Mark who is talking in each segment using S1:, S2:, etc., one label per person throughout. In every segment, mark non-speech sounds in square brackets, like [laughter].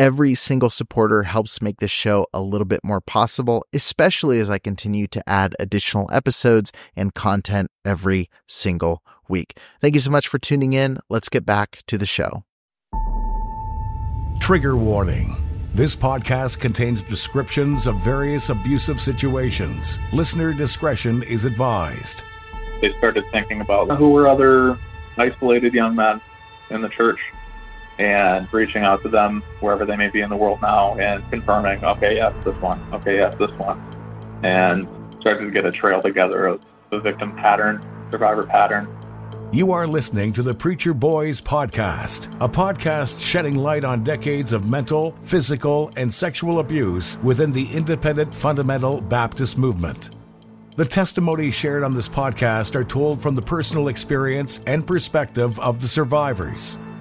S1: Every single supporter helps make this show a little bit more possible, especially as I continue to add additional episodes and content every single week. Thank you so much for tuning in. Let's get back to the show.
S2: Trigger warning. This podcast contains descriptions of various abusive situations. Listener discretion is advised.
S3: They started thinking about who were other isolated young men in the church and reaching out to them wherever they may be in the world now and confirming, okay, yes, this one, okay, yes, this one, and started to get a trail together of the victim pattern, survivor pattern.
S2: You are listening to the Preacher Boys Podcast, a podcast shedding light on decades of mental, physical, and sexual abuse within the independent fundamental Baptist movement. The testimonies shared on this podcast are told from the personal experience and perspective of the survivors.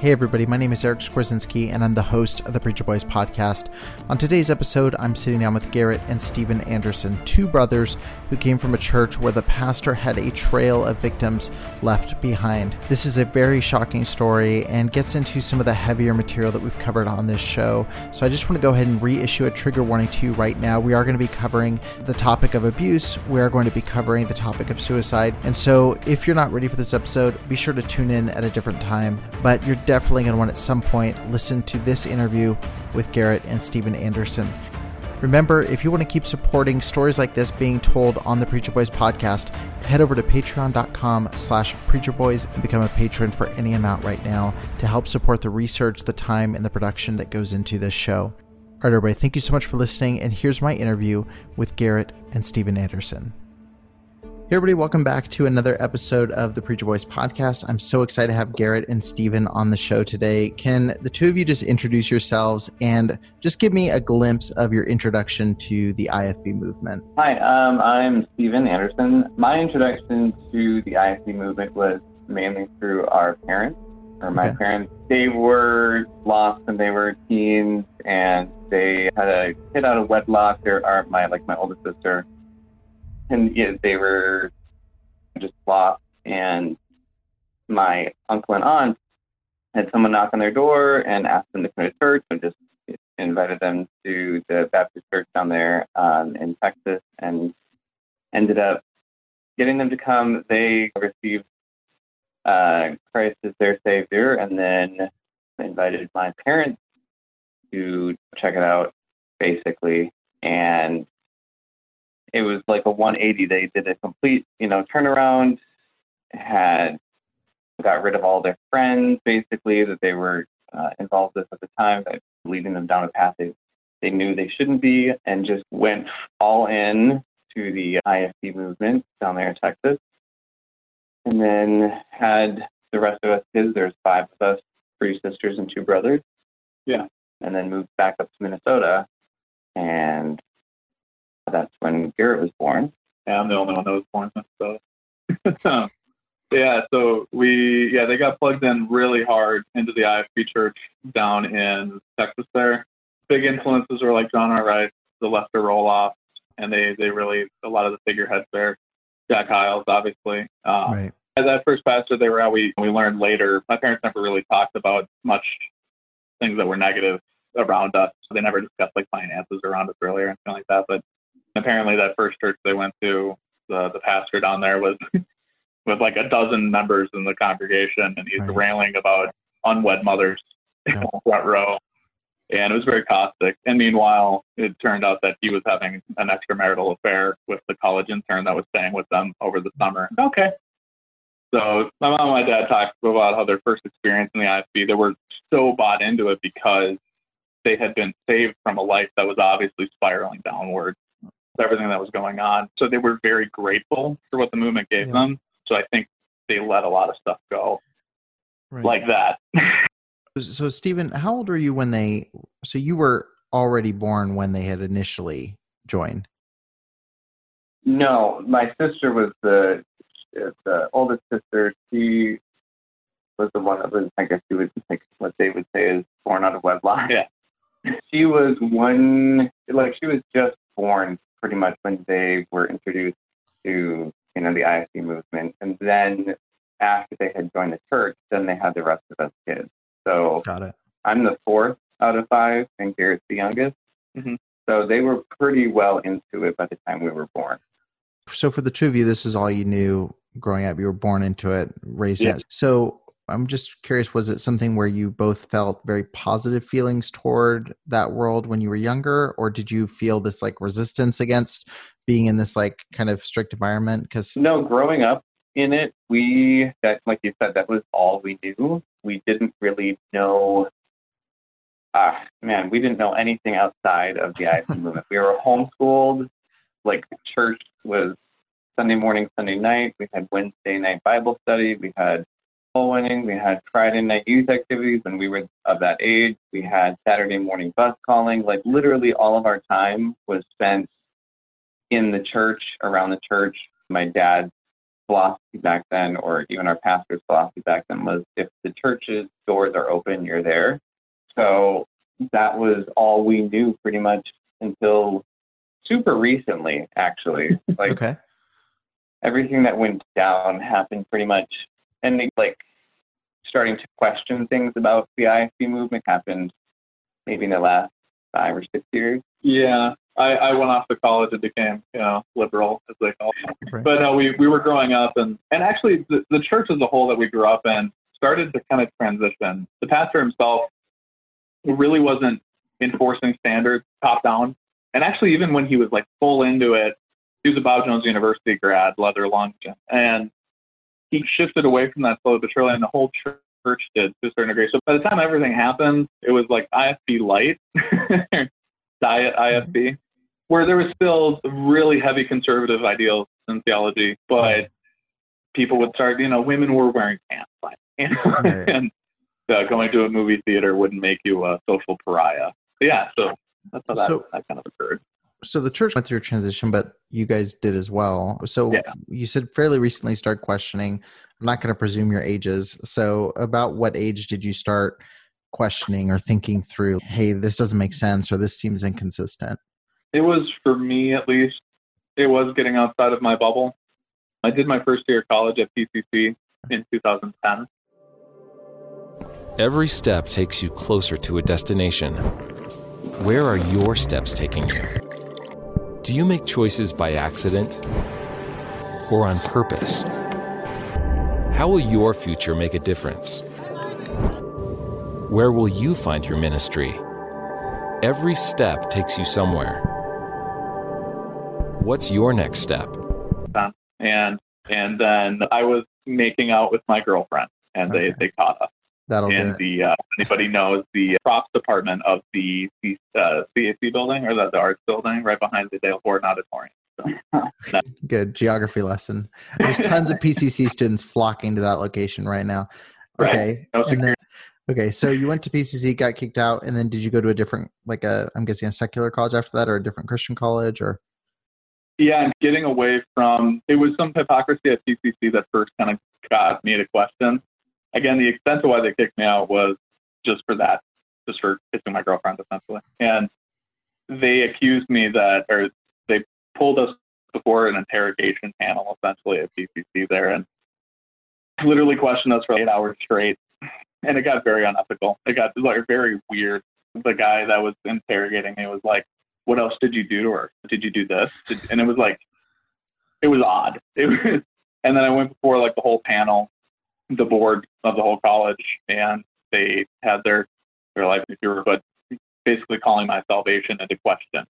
S1: Hey, everybody, my name is Eric Skwarczynski, and I'm the host of the Preacher Boys podcast. On today's episode, I'm sitting down with Garrett and Stephen Anderson, two brothers who came from a church where the pastor had a trail of victims left behind. This is a very shocking story and gets into some of the heavier material that we've covered on this show. So I just want to go ahead and reissue a trigger warning to you right now. We are going to be covering the topic of abuse, we are going to be covering the topic of suicide. And so if you're not ready for this episode, be sure to tune in at a different time. But you're definitely going to want at some point listen to this interview with Garrett and Stephen Anderson. Remember, if you want to keep supporting stories like this being told on the Preacher Boys podcast, head over to patreon.com slash preacherboys and become a patron for any amount right now to help support the research, the time, and the production that goes into this show. All right, everybody, thank you so much for listening, and here's my interview with Garrett and Stephen Anderson. Hey, everybody, welcome back to another episode of the Preacher Boys podcast. I'm so excited to have Garrett and Stephen on the show today. Can the two of you just introduce yourselves and just give me a glimpse of your introduction to the IFB movement?
S4: Hi, um, I'm Stephen Anderson. My introduction to the IFB movement was mainly through our parents, or my
S1: Okay.
S4: parents. They were lost when they were teens, and they had a kid out of wedlock. They're are my like my older sister, and yeah, they were just lost. And my uncle and aunt had someone knock on their door and asked them to come to church, and just invited them to the Baptist church down there um, in Texas, and ended up getting them to come. They received uh, Christ as their Savior, and then invited my parents to check it out, basically. And it was like a 180. They did a complete, you know, turnaround. Had got rid of all their friends, basically that they were uh, involved with at the time, leading them down a path they they knew they shouldn't be, and just went all in to the IFB movement down there in Texas. And then had the rest of us kids, there's five of us, three sisters and two brothers.
S3: Yeah.
S4: And then moved back up to Minnesota. And that's when Garrett was born.
S3: Yeah, I'm the only one that was born since so. [laughs] yeah, so we yeah they got plugged in really hard into the IFB church down in Texas. There, big influences were like John R. Rice, the Lester Roloff, and they they really a lot of the figureheads there. Jack Hyles, obviously. Um,
S1: Right.
S3: As that first pastor they were at, we we learned later. My parents never really talked about much things that were negative around us. So they never discussed like finances around us earlier and anything like that. But Apparently, that first church they went to, the the pastor down there was [laughs] with like a dozen members in the congregation, and he's
S1: Right.
S3: railing about unwed mothers [laughs] in
S1: Yeah.
S3: the front row. And it was very caustic. And meanwhile, it turned out that he was having an extramarital affair with the college intern that was staying with them over the summer. Okay. So my mom and my dad talked about how their first experience in the IFB, they were so bought into it because they had been saved from a life that was obviously spiraling downward, everything that was going on. So they were very grateful for what the movement gave
S1: Yeah.
S3: them. So I think they let a lot of stuff go
S1: Right.
S3: like that. [laughs]
S1: so, Stephen, how old were you when they? So you were already born when they had initially joined.
S4: No, my sister was the the oldest sister. She was the one that was, I guess you would like what they would say is born out of wedlock.
S3: Yeah. [laughs]
S4: She was one, like she was just born pretty much when they were introduced to you know the IFB movement, and then after they had joined the church, then they had the rest of us kids. So
S1: Got it.
S4: I'm the fourth out of five, and Garrett's the youngest.
S3: Mhm.
S4: So they were pretty well into it by the time we were born.
S1: So for the two of you, this is all you knew growing up. You were born into it, raised
S3: Yeah.
S1: it. So I'm just curious, was it something where you both felt very positive feelings toward that world when you were younger, or did you feel this like resistance against being in this like kind of strict environment? Because
S4: No, growing up in it, we that like you said, that was all we knew. We didn't really know. Ah, man, we didn't know anything outside of the IFB [laughs] movement. We were homeschooled. Like church was Sunday morning, Sunday night. We had Wednesday night Bible study. We had winning. We had Friday night youth activities when we were of that age. We had Saturday morning bus calling. Like literally, all of our time was spent in the church, around the church. My dad's philosophy back then, or even our pastor's philosophy back then, was if the church's doors are open, you're there. So that was all we knew pretty much until super recently, actually. [laughs] Like
S1: okay,
S4: everything that went down happened pretty much, and like starting to question things about the IFB movement happened maybe in the last five or six years.
S3: Yeah, I, I went off to college and became, you know, liberal as they call it.
S1: Right.
S3: But no, we we were growing up, and and actually the, the church as a whole that we grew up in started to kind of transition. The pastor himself really wasn't enforcing standards top down, and actually even when he was like full into it, he was a Bob Jones University grad, leather lunch, and he shifted away from that slowly but surely, and the whole church did to a certain degree. So by the time everything happened, it was like IFB light, [laughs] diet IFB, where there was still really heavy conservative ideals in theology, but people would start, you know, women were wearing pants, like, [laughs]
S1: Right.
S3: and uh, going to a movie theater wouldn't make you a social pariah. But yeah, so that's how that,
S1: So-
S3: that kind of occurred.
S1: So the church went through a transition, but you guys did as well. So
S3: Yeah.
S1: you said fairly recently start questioning. I'm not going to presume your ages. So about what age did you start questioning or thinking through? Hey, this doesn't make sense, or this seems inconsistent.
S3: It was for me at least. It was getting outside of my bubble. I did my first year of college at PCC in 2010.
S5: Every step takes you closer to a destination. Where are your steps taking you? Do you make choices by accident or on purpose? How will your future make a difference? Where will you find your ministry? Every step takes you somewhere. What's your next step?
S3: and and then I was making out with my girlfriend, and
S1: Okay.
S3: they they caught us.
S1: That'll
S3: And the uh, anybody knows the props department of the the uh, CAC building or the, the arts building right behind the Dale Ford Auditorium. So, [laughs]
S1: Good geography lesson. There's tons of PCC [laughs] students flocking to that location right now.
S3: Right.
S1: Okay.
S3: No
S1: And then, okay. So you went to PCC, got kicked out, and then did you go to a different, like a, I'm guessing a secular college after that, or a different Christian college, or?
S3: yeah, and getting away from it was some hypocrisy at PCC that first kind of got me to question. Again, the extent of why they kicked me out was just for that, just for kissing my girlfriend essentially. And they accused me that, or they pulled us before an interrogation panel essentially at PCC there, and literally questioned us for eight hours straight. And it got very unethical. It got like very weird. The guy that was interrogating me was like, what else did you do to her? Did you do this? Did, and it was like, it was odd. It was, and then I went before like the whole panel, the board of the whole college, and they had their their life reviewer, but basically calling my salvation into question.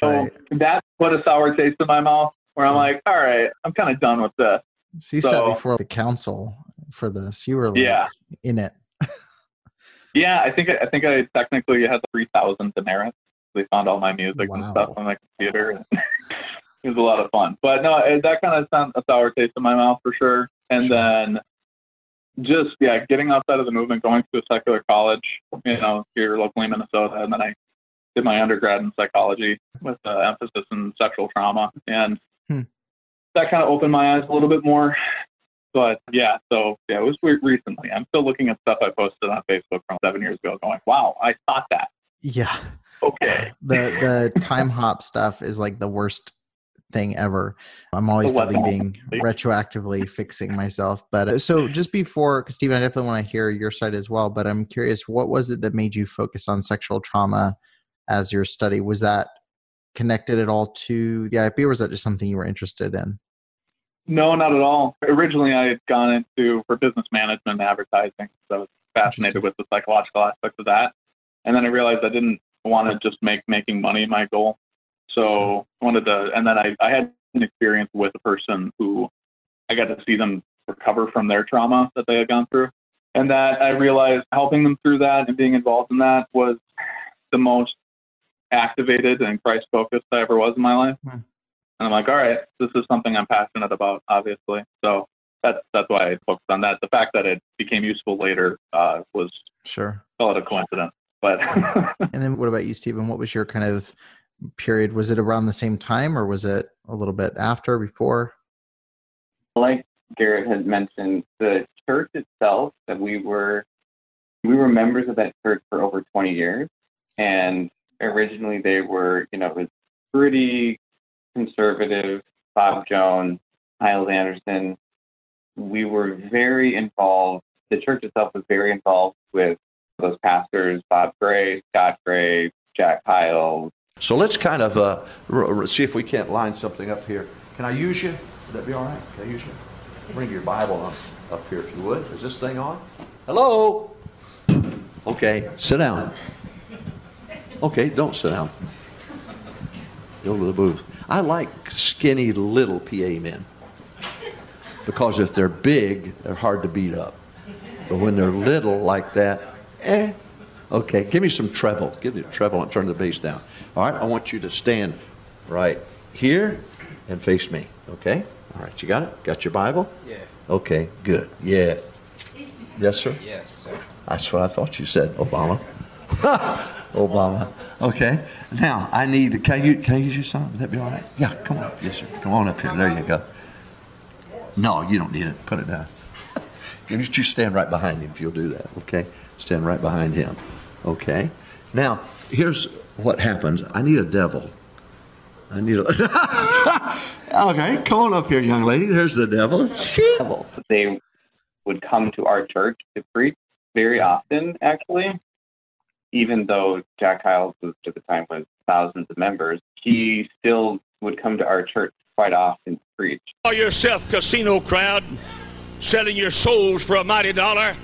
S3: So
S1: Right.
S3: that put a sour taste in my mouth where I'm like, all right, I'm kind of done with this.
S1: So you sat before the council for this. You were like
S3: Yeah.
S1: in it.
S3: Yeah, I think I think I technically had three thousand demerits. They found all my music and stuff on my computer. [laughs] it was a lot of fun. But no, that kind of sent a sour taste in my mouth for sure. And
S1: Sure.
S3: then just yeah, getting outside of the movement, going to a secular college, you know, here locally in Minnesota, and then I did my undergrad in psychology with uh, emphasis in sexual trauma, and
S1: Hmm.
S3: that kind of opened my eyes a little bit more. But yeah, so yeah, it was re- recently. I'm still looking at stuff I posted on Facebook from seven years ago, going, "Wow, I thought that."
S1: Yeah.
S3: Okay,
S1: The the time hop stuff is like the worst thing ever. I'm always deleting, retroactively fixing [laughs] myself. But uh, so just before, because Stephen, I definitely want to hear your side as well. But I'm curious, what was it that made you focus on sexual trauma as your study? Was that connected at all to the IFB, or was that just something you were interested in?
S3: no, not at all. Originally, I had gone into for business management and advertising, so I was fascinated with the psychological aspects of that. And then I realized I didn't want to just make making money my goal. So I wanted to, and then I, I had an experience with a person who I got to see them recover from their trauma that they had gone through. And that I realized helping them through that and being involved in that was the most activated and Christ focused I ever was in my life.
S1: Hmm.
S3: And I'm like, all right, this is something I'm passionate about, obviously. So that's that's why I focused on that. The fact that it became useful later uh, was
S1: Sure.
S3: call it a coincidence. But [laughs]
S1: And then what about you, Stephen? What was your kind of period? Was it around the same time, or was it a little bit after, before?
S4: like Garrett had mentioned, the church itself that we were we were members of that church for over 20 years, and originally they were, you know, it was pretty conservative. Bob Jones, Hyles Anderson. We were very involved. The church itself was very involved with those pastors, Bob Gray, Scott Gray, Jack Hyles,
S6: So let's kind of uh, r- r- see if we can't line something up here. Can I use you? Would that be all right? Can I use you? Bring your Bible up, up here if you would. Is this thing on? Hello? Okay, sit down. Okay, don't sit down. Go to the booth. I like skinny little PA men because if they're big, they're hard to beat up. But when they're little like that, eh. Okay, give me some treble. Give me a treble and turn the bass down. All right, I want you to stand right here and face me. Okay? All right, you got it? Got your Bible?
S7: Yeah.
S6: Okay, good. Yeah. Yes, sir?
S7: Yes, sir.
S6: That's what I thought you said, Obama. [laughs] Obama. Okay. Now I need. Can you can I use your son? Would that be all right? Yeah. Come on. Yes, sir. Come on up here. There you go. No, you don't need it. Put it down. [laughs] You you stand right behind him if you'll do that. Okay. Stand right behind him. Okay. Now here's what happens. I need a devil. I need a. [laughs] okay. Come on up here, young lady. There's the devil. Devil.
S4: they would come to our church to preach very often, actually. Even though Jack Hyles was at the time was thousands of members, he still would come to our church quite often to preach.
S8: Call yourself casino crowd, selling your souls for a mighty dollar,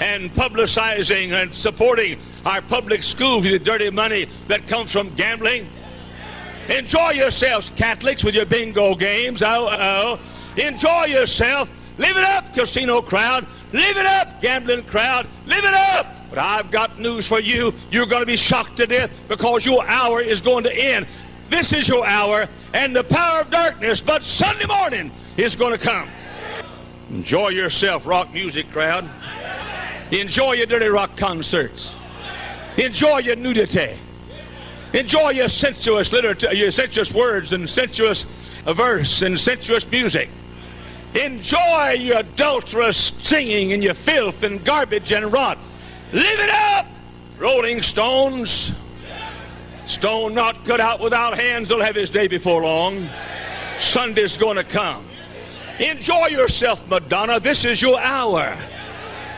S8: and publicizing and supporting our public schools with the dirty money that comes from gambling. Enjoy yourselves, Catholics, with your bingo games. Oh, oh. Enjoy yourself. Live it up, casino crowd. Live it up, gambling crowd. Live it up. But I've got news for you. You're going to be shocked to death because your hour is going to end. This is your hour, and the power of darkness, but Sunday morning is going to come. Enjoy yourself, rock music crowd. Enjoy your dirty rock concerts. Enjoy your nudity. Enjoy your sensuous literature, your sensuous words and sensuous verse and sensuous music. Enjoy your adulterous singing and your filth and garbage and rot. Live it up, Rolling Stones. Stone not cut out without hands He'll have his day before long. Sunday's going to come. Enjoy yourself, Madonna. This is your hour.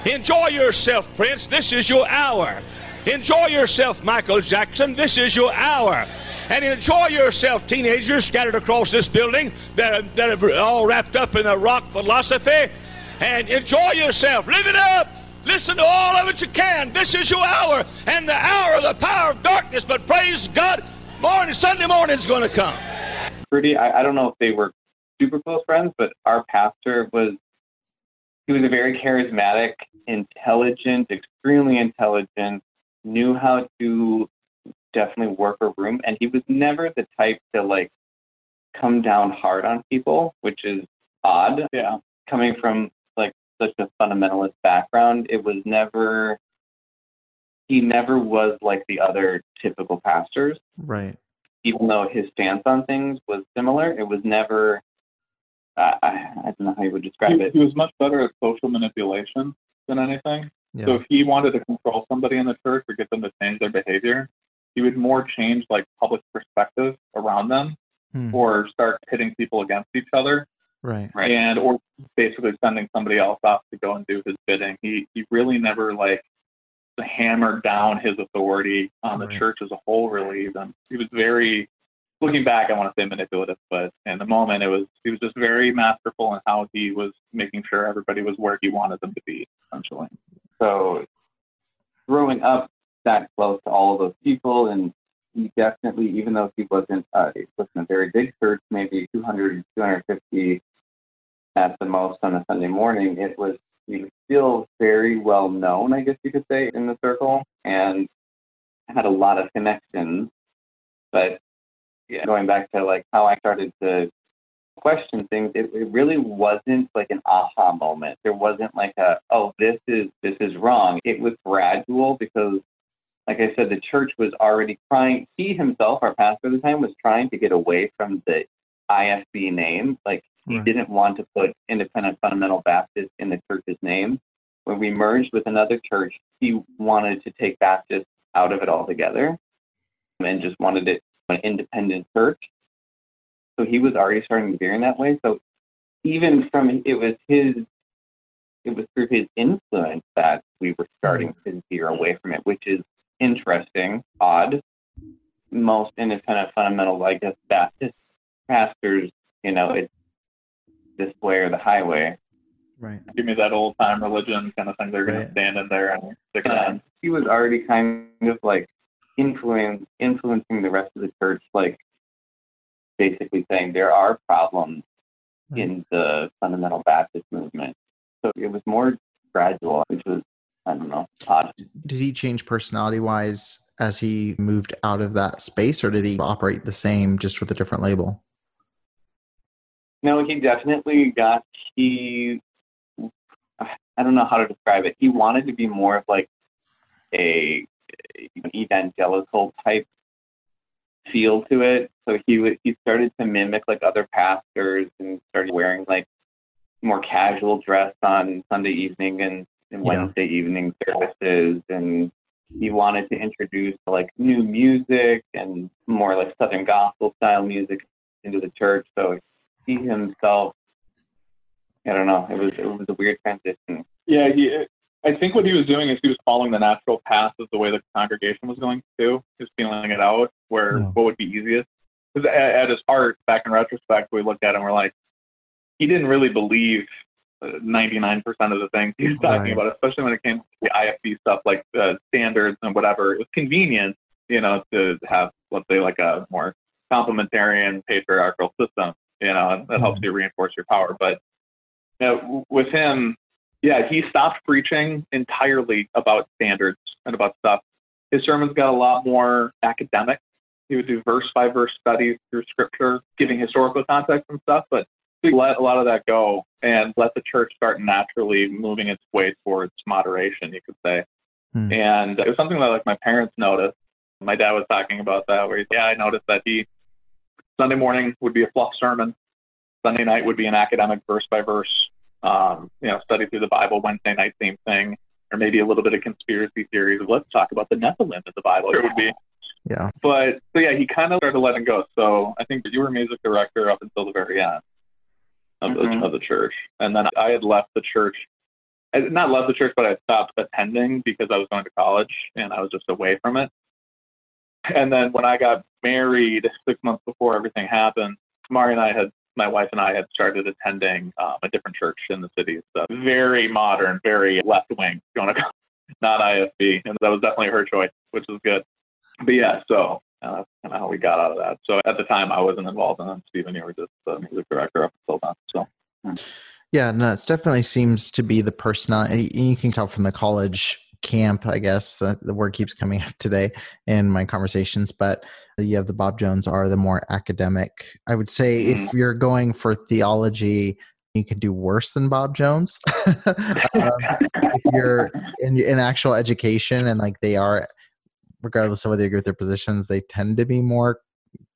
S8: Enjoy yourself, Prince. This is your hour. Enjoy yourself, Michael Jackson. This is your hour. And enjoy yourself, teenagers scattered across this building that are, that are all wrapped up in the rock philosophy. And enjoy yourself. Live it up. Listen to all of it you can. This is your hour and the hour of the power of darkness. But praise God, morning, Sunday morning is going to come.
S4: Rudy, I, I don't know if they were super close friends, but our pastor was he was a very charismatic, intelligent, extremely intelligent, knew how to definitely work a room, and he was never the type to like come down hard on people, which is odd.
S3: Yeah.
S4: Coming from like such a fundamentalist background, it was never he never was like the other typical pastors.
S1: Right.
S4: Even though his stance on things was similar, it was never I, I I don't know how you would describe
S3: He,
S4: it.
S3: he was much better at social manipulation than anything.
S1: Yeah.
S3: So if he wanted to control somebody in the church or get them to change their behavior, he would more change like public perspective around them
S1: Hmm.
S3: or start pitting people against each other
S1: Right.
S4: Right.
S3: and or basically sending somebody else off to go and do his bidding. He he really never like hammered down his authority on the
S1: Right.
S3: church as a whole really even. He was very looking back I want to say manipulative, but in the moment it was he was just very masterful in how he was making sure everybody was where he wanted them to be, essentially.
S4: So growing up that close to all of those people and he definitely even though he wasn't uh wasn't a very big church, maybe 200, 250 at the most on a Sunday morning, it was he was still very well known, I guess you could say, in the circle and had a lot of connections. But yeah, going back to like how I started to question things, it, it really wasn't like an aha moment. There wasn't like a, oh, this is this is wrong. It was gradual because like I said, the church was already trying he himself, our pastor at the time, was trying to get away from the IFB name. Like he
S1: Right.
S4: didn't want to put independent fundamental Baptist in the church's name. When we merged with another church, he wanted to take Baptist out of it altogether and just wanted it an independent church. So he was already starting to veer in that way. So even from it was his it was through his influence that we were starting to veer away from it, which is interesting, odd. Most independent fundamental, I guess, Baptist pastors, you know, it's this way or the highway.
S1: Right.
S3: Give me that old time religion kind of thing. They're
S1: Right.
S3: gonna stand in there and stick
S4: Uh,
S3: around.
S4: he was already kind of like influence influencing the rest of the church, like basically saying there are problems hmm. in the fundamental Baptist movement. So it was more gradual, which was I don't know, odd.
S1: Did he change personality wise as he moved out of that space, or did he operate the same just with a different label?
S4: No, he definitely got he. I don't know how to describe it. He wanted to be more of like a evangelical type feel to it. So he would he started to mimic like other pastors and started wearing like more casual dress on Sunday evening and, and
S1: Yeah.
S4: Wednesday evening services and he wanted to introduce like new music and more like Southern gospel style music into the church. So he himself, I don't know, it was it was a weird transition.
S3: Yeah, he. I think what he was doing is he was following the natural path of the way the congregation was going to. just feeling it out where
S1: Yeah.
S3: what would be easiest. Because at, at his heart, back in retrospect, we looked at him, and we're like, he didn't really believe uh, 99% of the things he was talking
S1: Right.
S3: about, especially when it came to the IFB stuff like uh, standards and whatever. It was convenient, you know, to have, let's say, like a more complementarian patriarchal system, you know, that helps you reinforce your power. But you know, with him, yeah, he stopped preaching entirely about standards and about stuff. His sermons got a lot more academic. He would do verse by verse studies through scripture, giving historical context and stuff, but he let a lot of that go and let the church start naturally moving its way towards moderation, you could say.
S1: Hmm.
S3: And it was something that like my parents noticed. My dad was talking about that where he's, yeah, I noticed that he Sunday morning would be a fluff sermon. Sunday night would be an academic verse by verse um, you know, study through the Bible. Wednesday night, same thing, or maybe a little bit of conspiracy theories let's talk about the Nephilim in the Bible. It would be,
S1: Yeah.
S3: but so yeah, he kind of started letting go. So I think you were music director up until the very end of,
S4: Mhm.
S3: the, of the church, and then I had left the church I did not love the church, but I stopped attending because I was going to college and I was just away from it. And then when I got married six months before everything happened, Mari and I had, my wife and I had started attending um, a different church in the city. It's very modern, very left wing, not IFB. And that was definitely her choice, which was good. But yeah, so uh, that's kind of how we got out of that. So at the time, I wasn't involved in it. Stephen, you were just the music director up until then. So.
S1: Yeah, no, it definitely seems to be the personality. You can tell from the college camp, I guess uh, the word keeps coming up today in my conversations. But you have the Bob Jones are the more academic. I would say mm-hmm. if you're going for theology, you can do worse than Bob Jones. [laughs] um, if you're in, in actual education and like they are, regardless of whether you agree with their positions, they tend to be more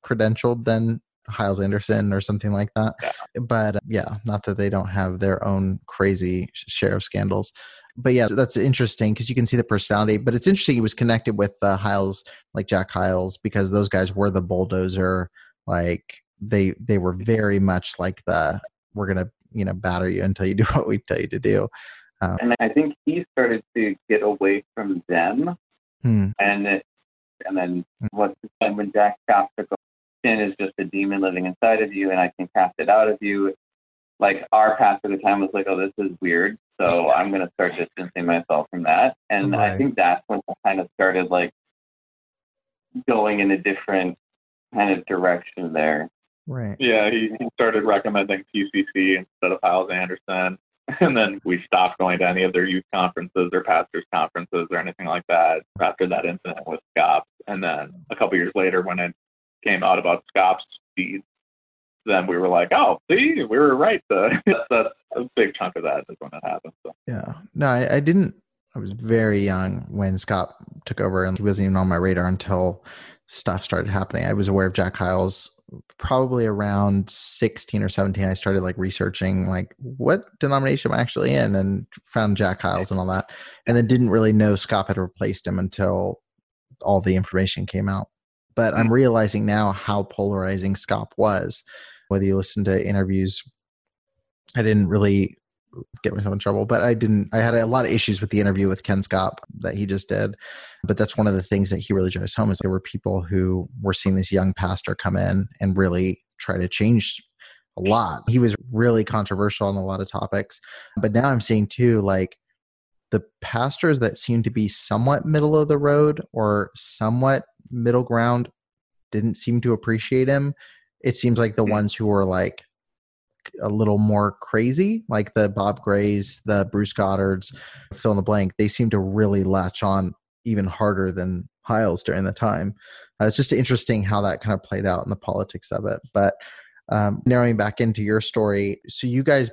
S1: credentialed than Hyles Anderson or something like that. Yeah. But uh, yeah, not that they don't have their own crazy share of scandals. But yeah, that's interesting because you can see the personality. But it's interesting he was connected with uh, Hyles, like Jack Hyles, because those guys were the bulldozer. Like they they were very much like the we're gonna you know batter you until you do [laughs] what we tell you to do.
S4: Um, and I think he started to get away from them, hmm. and it, and then hmm. what when Jack Schaap took sin is just a demon living inside of you and I can cast it out of you. Like our pastor at the time was like, oh, this is weird. So I'm going to start distancing myself from that. And right. I think that's when I kind of started like going in a different kind of direction there.
S1: Right.
S3: Yeah, he, he started recommending PCC instead of Hyles Anderson. [laughs] And then we stopped going to any of their youth conferences or pastors' conferences or anything like that after that incident with Schaap's. And then a couple years later, when it came out about Schaap's speed, then we were like, oh, see, we were right. [laughs] that's, that's a big chunk of that is when it happened. So.
S1: Yeah. No, I, I didn't. I was very young when Schaap took over, and he wasn't even on my radar until stuff started happening. I was aware of Jack Hyles probably around 16 or 17 i started like researching like what denomination am i actually in and found jack Hyles and all that and then didn't really know Schaap had replaced him until all the information came out but I'm mm. realizing now how polarizing Schaap was. Whether you listen to interviews, I didn't really get myself in trouble, but I didn't. I had a lot of issues with the interview with Ken Scott that he just did. But that's one of the things that he really drives home is there were people who were seeing this young pastor come in and really try to change a lot. He was really controversial on a lot of topics. But now I'm seeing too, like the pastors that seem to be somewhat middle of the road or somewhat middle ground didn't seem to appreciate him. It seems like the mm-hmm. ones who were like a little more crazy, like the Bob Grays, the Bruce Goddards, fill in the blank, they seem to really latch on even harder than Hyles during the time. Uh, it's just interesting how that kind of played out in the politics of it. But um, narrowing back into your story, so you guys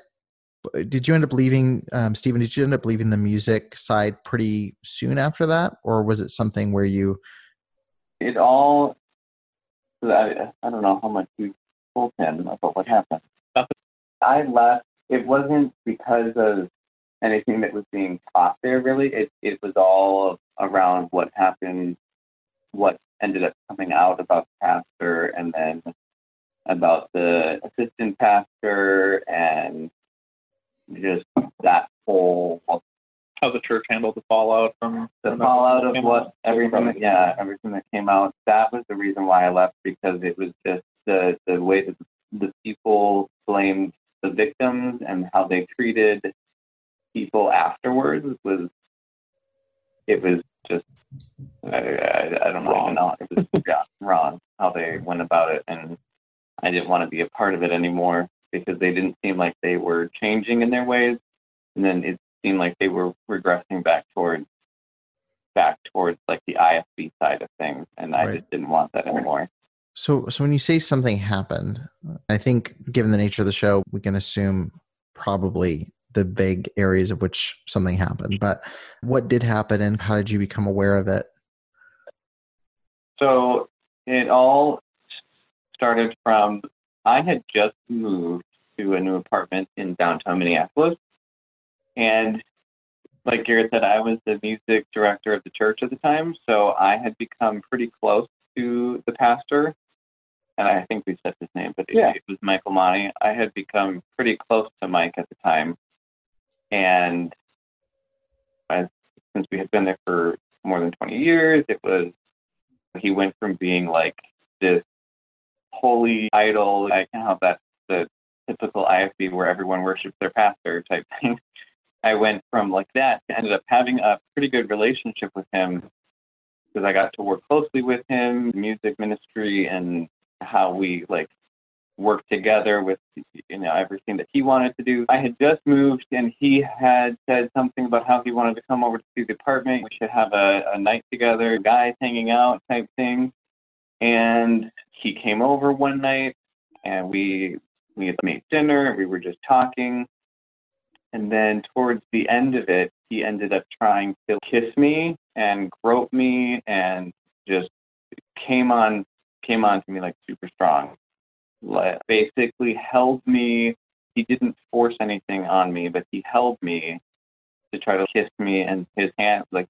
S1: did you end up leaving um, stephen did you end up leaving the music side pretty soon after that or was it something where you
S4: it all I, I don't know how much you told him about what happened. I left. It wasn't because of anything that was being taught there. Really, it it was all around what happened, what ended up coming out about the pastor, and then about the assistant pastor, and just that whole
S3: how the church handled the fallout from
S4: the fallout of what everything that, yeah everything that came out that was the reason why i left because it was just the the way that the people blamed the victims and how they treated people afterwards was it was just i, I, I don't wrong. know it was yeah, [laughs] wrong how they went about it and i didn't want to be a part of it anymore because they didn't seem like they were changing in their ways and then it seemed like they were regressing back towards back towards like the IFB side of things, and I right. just didn't want that anymore.
S1: So, so when you say something happened, I think given the nature of the show, we can assume probably the vague areas of which something happened. But what did happen, and how did you become aware of it?
S4: So it all started from I had just moved to a new apartment in downtown Minneapolis, and like Garrett said, I was the music director of the church at the time, so I had become pretty close to the pastor. And I think we said his name, but yeah. it, was Michael Monty. I had become pretty close to Mike at the time. And since we had been there for more than 20 years. It was, he went from being like this holy idol, I can't help that's the typical IFB where everyone worships their pastor type thing. I went from like that to ended up having a pretty good relationship with him because I got to work closely with him, music ministry, and how we like work together with you know everything that he wanted to do. I had just moved and he had said something about how he wanted to come over to the apartment. We should have a, a night together, guys hanging out type thing. And he came over one night and we we made dinner, we were just talking. And then towards the end of it, he ended up trying to kiss me and grope me and just came on came on to me like super strong. Like, basically held me. He didn't force anything on me, but he held me to try to kiss me and his hands like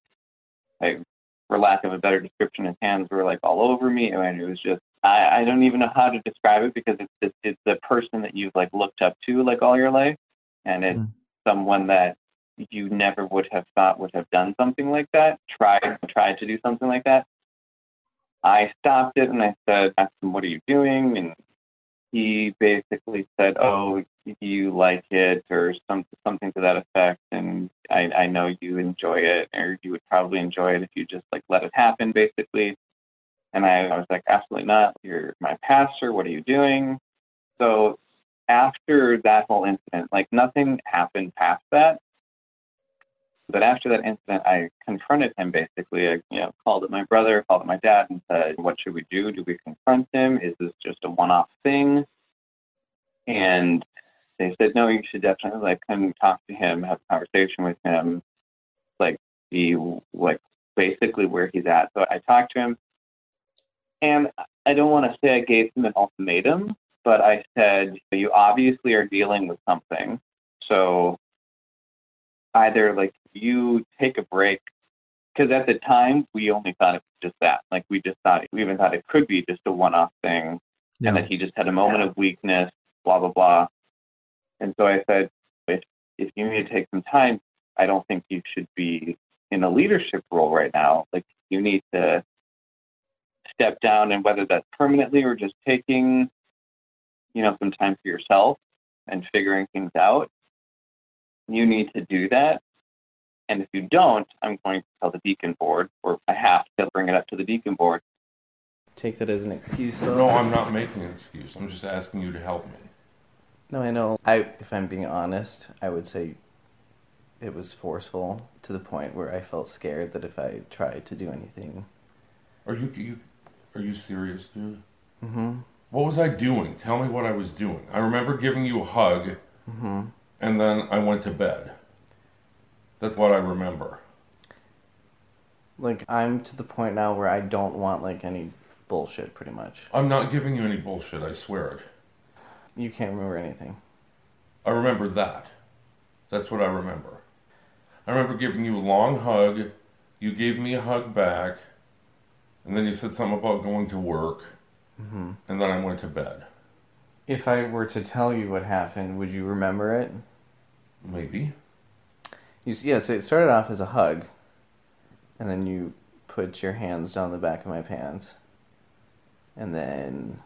S4: like for lack of a better description, his hands were like all over me. and it was just I, I don't even know how to describe it because it's it's, it's the person that you've like looked up to like all your life, and it's
S1: Mm.
S4: Someone that you never would have thought would have done something like that. Tried tried to do something like that. I stopped it and I said, asked him, "What are you doing?" And he basically said, "Oh, you like it," or some something to that effect. And I, I know you enjoy it, or you would probably enjoy it if you just like let it happen, basically. And I, I was like, absolutely not. You're my pastor. What are you doing? So after that whole incident, like nothing happened past that. But after that incident, I confronted him basically. I, you know, called up my brother, called up my dad, and said, "What should we do? Do we confront him? Is this just a one-off thing?" And they said, "No, you should definitely like come talk to him, have a conversation with him, like see like basically where he's at." So I talked to him, and I don't want to say I gave him an ultimatum, but I said, "You obviously are dealing with something, so." either like you take a break because at the time we only thought it was just that. Like we just thought we even thought it could be just a one-off thing and that he just had a moment of weakness blah blah blah. And so i said if if you need to take some time i don't think you should be in a leadership role right now. Like you need to step down and whether that's permanently or just taking you know some time for yourself and figuring things out you need to do that. And if you don't, I'm going to tell the deacon board, or I have to bring it up to the deacon board.
S7: Take that as an excuse, though.
S9: No, I'm not making an excuse. I'm just asking you to help me.
S7: No, I know. I, if I'm being honest, I would say it was forceful to the point where I felt scared that if I tried to do anything,
S9: Are you you are you serious, dude?
S7: mm-hmm,
S9: What was I doing? Tell me what I was doing. I remember giving you a hug,
S7: mm-hmm.
S9: and then I went to bed. That's what I remember.
S7: like I'm to the point now where I don't want like any bullshit. Pretty much,
S9: I'm not giving you any bullshit. I swear it.
S7: you can't remember anything.
S9: I remember that. That's what I remember. I remember giving you a long hug. You gave me a hug back, and then you said something about going to work,
S7: Mm-hmm.
S9: and then I went to bed.
S7: If I were to tell you what happened, would you remember it?
S9: Maybe.
S7: You s- yes, it started off as a hug, and then you put your hands down the back of my pants, and then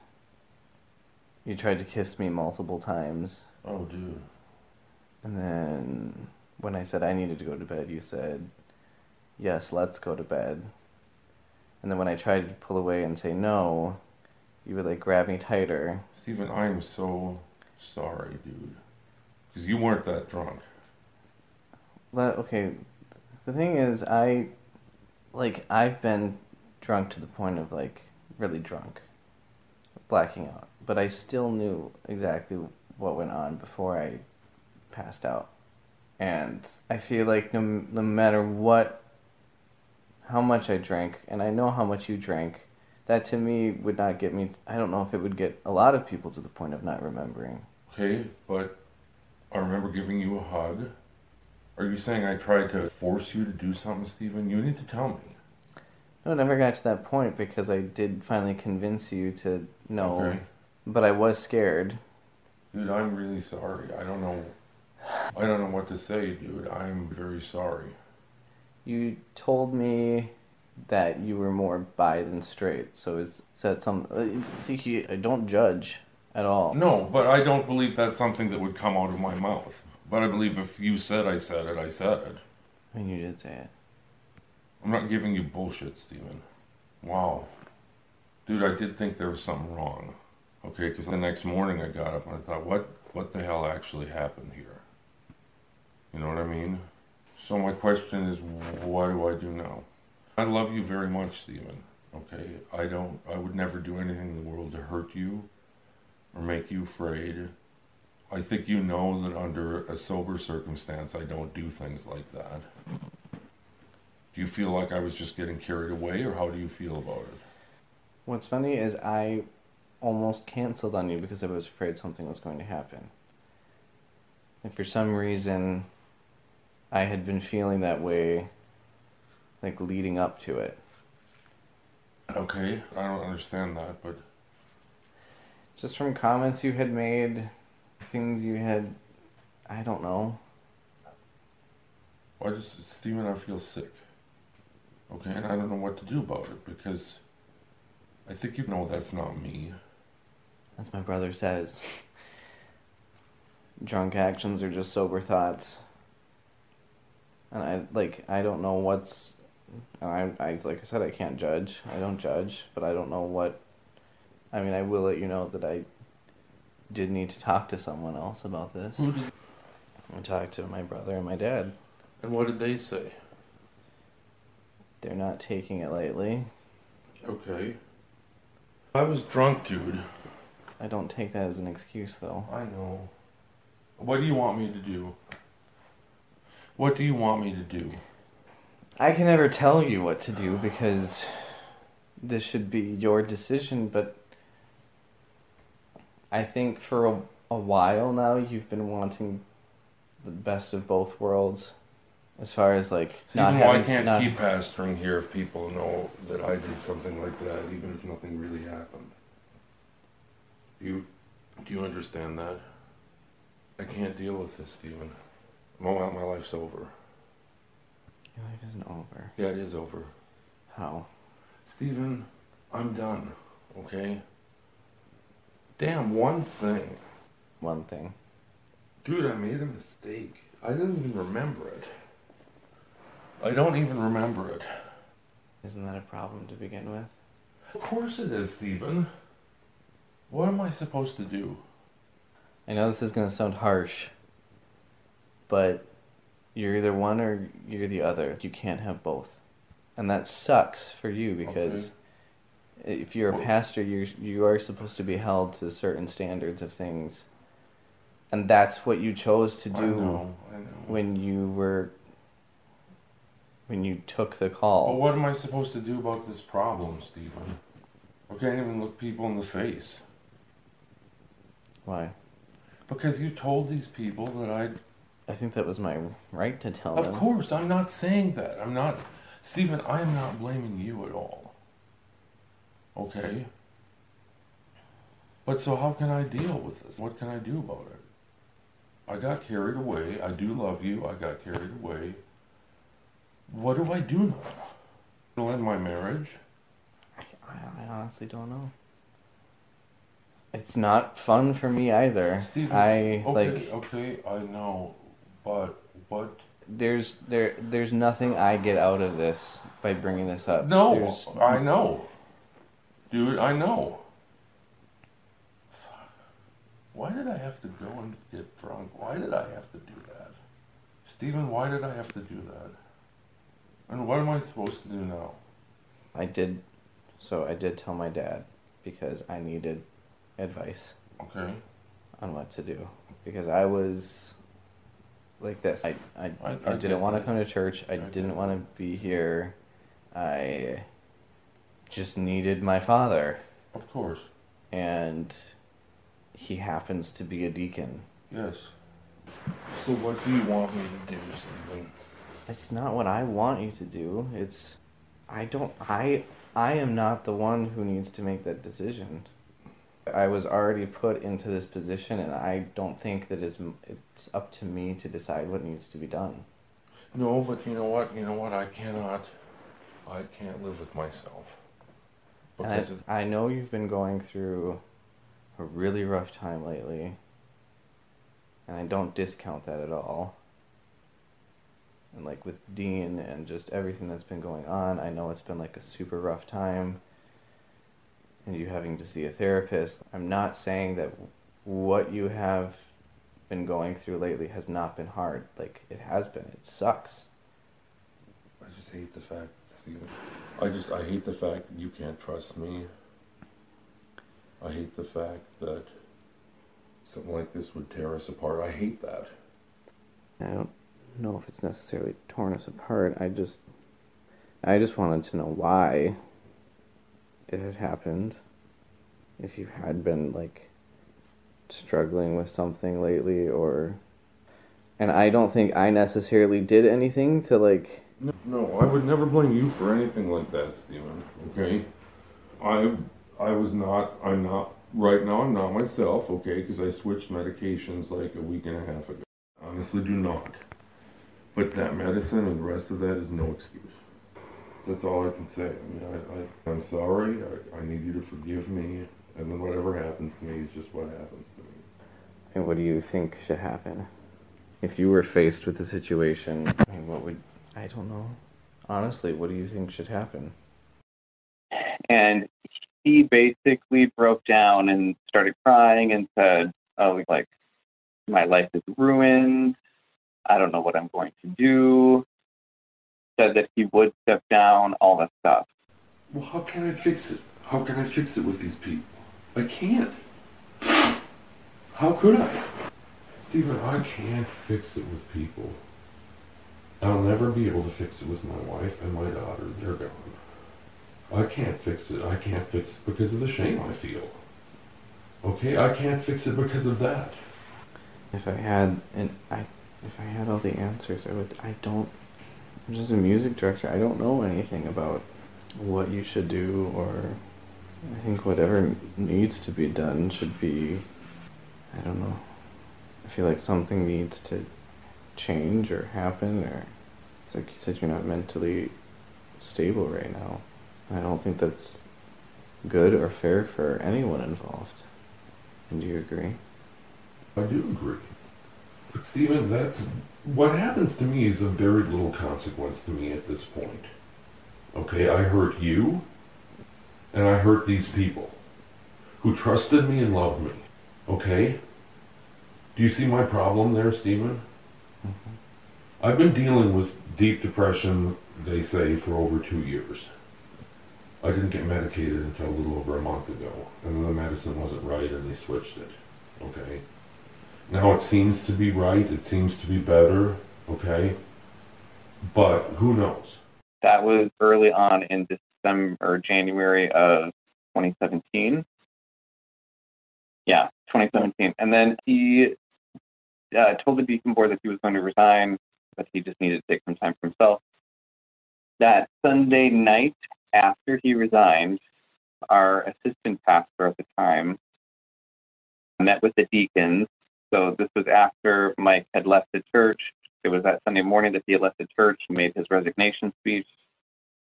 S7: you tried to kiss me multiple times,
S9: Oh, dude.
S7: and then when I said I needed to go to bed, you said, "Yes, let's go to bed." And then when I tried to pull away and say no, you would like grab me tighter.
S9: Stephen, I am so sorry, dude. Because you weren't that drunk.
S7: Okay, the thing is, I like I've been drunk to the point of like really drunk, blacking out, but I still knew exactly what went on before I passed out, and I feel like no no matter what, how much I drank, and I know how much you drank, that to me would not get me. I don't know if it would get a lot of people to the point of not remembering.
S9: Okay, but I remember giving you a hug. Are you saying I tried to force you to do something, Stephen? You need to tell me.
S7: No, it never got to that point because I did finally convince you to know,
S9: Okay.
S7: but I was scared.
S9: Dude, I'm really sorry. I don't know. I don't know what to say, dude. I'm very sorry.
S7: You told me that you were more bi than straight. So is, is that some? uh, see, I don't judge at all.
S9: No, but I don't believe that's something that would come out of my mouth. But I believe if you said I said it, I said it.
S7: I mean, you did say it.
S9: I'm not giving you bullshit, Stephen. Wow. Dude, I did think there was something wrong. Okay, because the next morning I got up and I thought, what, what the hell actually happened here? You know what I mean? So my question is, what do I do now? I love you very much, Stephen. Okay, I don't. I would never do anything in the world to hurt you or make you afraid. I think you know that under a sober circumstance, I don't do things like that. Do you feel like I was just getting carried away, or how do you feel about it?
S7: What's funny is I almost canceled on you because I was afraid something was going to happen. And for some reason, I had been feeling that way, like leading up to it.
S9: Okay, I don't understand that, but
S7: Just from comments you had made, things you had, I don't know.
S9: why does Stephen, I feel sick. Okay, and I don't know what to do about it because I think you know that's not me.
S7: As my brother says, drunk actions are just sober thoughts. And I like I don't know what's I I like I said I can't judge. I don't judge, but I don't know what I mean, I will let you know that I did need to talk to someone else about this. I talked to my brother and my dad.
S9: and what did they say?
S7: They're not taking it lightly.
S9: Okay. I was drunk, dude.
S7: I don't take that as an excuse though.
S9: I know. What do you want me to do? What do you want me to do?
S7: I can never tell you what to do because this should be your decision, but I think for a, a while now you've been wanting the best of both worlds as far as like not
S9: why
S7: having
S9: can't
S7: not,
S9: keep pastoring here if people know that I did something like that, even if nothing really happened? Do you do you understand that? I can't deal with this, Stephen. My, my life's over.
S7: Your life isn't over.
S9: Yeah, it is over.
S7: How?
S9: Stephen, I'm done. Okay. Damn, one thing.
S7: One thing.
S9: Dude, I made a mistake. I didn't even remember it. I don't even remember it.
S7: Isn't that a problem to begin with?
S9: Of course it is, Stephen. What am I supposed to do?
S7: I know this is gonna sound harsh, but you're either one or you're the other. You can't have both, and that sucks for you because if you're a pastor, you you are supposed to be held to certain standards of things, and that's what you chose to
S9: I
S7: do
S9: know, I know.
S7: when you were when you took the
S9: But
S7: call.
S9: what am I supposed to do about this problem, Stephen? I can't even look people in the face.
S7: Why?
S9: Because you told these people that I.
S7: I think that was my right to tell
S9: Of
S7: them.
S9: course, I'm not saying that. I'm not. Stephen, I am not blaming you at all. Okay? But so how can I deal with this? What can I do about it? I got carried away. I do love you. I got carried away. What do I do now? It'll end my marriage.
S7: I, I honestly don't know. It's not fun for me either.
S9: Stephen,
S7: I
S9: okay,
S7: like
S9: okay, I know, but what?
S7: there's there there's nothing I get out of this by bringing this up.
S9: No,
S7: There's,
S9: I know, dude. I know. Fuck. Why did I have to go and get drunk? Why did I have to do that, Stephen? Why did I have to do that? And what am I supposed to do now?
S7: I did so I did tell my dad because I needed advice
S9: Okay,
S7: on what to do because I was like this. I I,
S9: I-
S7: I,
S9: I
S7: didn't want to come to church. I,
S9: I
S7: didn't want to be here. I just needed my father
S9: of course,
S7: and he happens to be a deacon.
S9: yes. So what do you want me to do, Stephen?
S7: It's not what I want you to do. It's I don't I I am not the one who needs to make that decision. I was already put into this position and I don't think that it's it's up to me to decide what needs to be done.
S9: No, but you know what? You know what? I cannot. I can't live with myself.
S7: And I,
S9: Because
S7: I know you've been going through a really rough time lately. And I don't discount that at all. And like with Dean and just everything that's been going on, I know it's been like a super rough time. And you having to see a therapist. I'm not saying that what you have been going through lately has not been hard. Like it has been. It sucks.
S9: I just hate the fact, Stephen. I just I hate the fact that you can't trust me. I hate the fact that something like this would tear us apart. I hate that.
S7: I don't know if it's necessarily torn us apart. I just I just wanted to know why it had happened. If you had been like struggling with something lately or and I don't think I necessarily did anything to like
S9: No, no, I would never blame you for anything like that, Stephen. Okay, I I was not. I'm not right now. I'm not myself. Okay, because I switched medications like a week and a half ago. Honestly, do not. But that medicine and the rest of that is no excuse. That's all I can say. I mean, I, I I'm sorry. I, I need you to forgive me, and then whatever happens to me is just what happens to me.
S7: and what do you think should happen? If you were faced with a situation, I mean, what would I don't know. Honestly, what do you think should happen?
S4: and he basically broke down and started crying and said, "Oh, like my life is ruined. I don't know what I'm going to do." Said that he would step down, all that stuff.
S9: Well, how can I fix it? How can I fix it with these people? I can't. How could I? Stephen, I can't fix it with people. I'll never be able to fix it with my wife and my daughter. They're gone. I can't fix it. I can't fix it because of the shame I feel. Okay, I can't fix it because of that.
S7: If I had and I if I had all the answers, I would I don't I'm just a music director. I don't know anything about what you should do or I think whatever needs to be done should be I don't know. I feel like something needs to change or happen or it's like you said you're not mentally stable right now. I don't think that's good or fair for anyone involved. And do you agree?
S9: I do agree. But Stephen, that's what happens to me is of very little consequence to me at this point. Okay, I hurt you, and I hurt these people who trusted me and loved me. Okay? Do you see my problem there, Stephen? Mm-hmm. I've been dealing with deep depression, they say, for over two years. I didn't get medicated until a little over a month ago, and then the medicine wasn't right and they switched it. Okay? Now it seems to be right, it seems to be better, okay? But who knows?
S4: That was early on in December or January of 2017. Yeah, 2017. And then he uh, told the deacon board that he was going to resign, that he just needed to take some time for himself. That Sunday night after he resigned, our assistant pastor at the time met with the deacons. So this was after Mike had left the church. It was that Sunday morning that he had left the church. He made his resignation speech.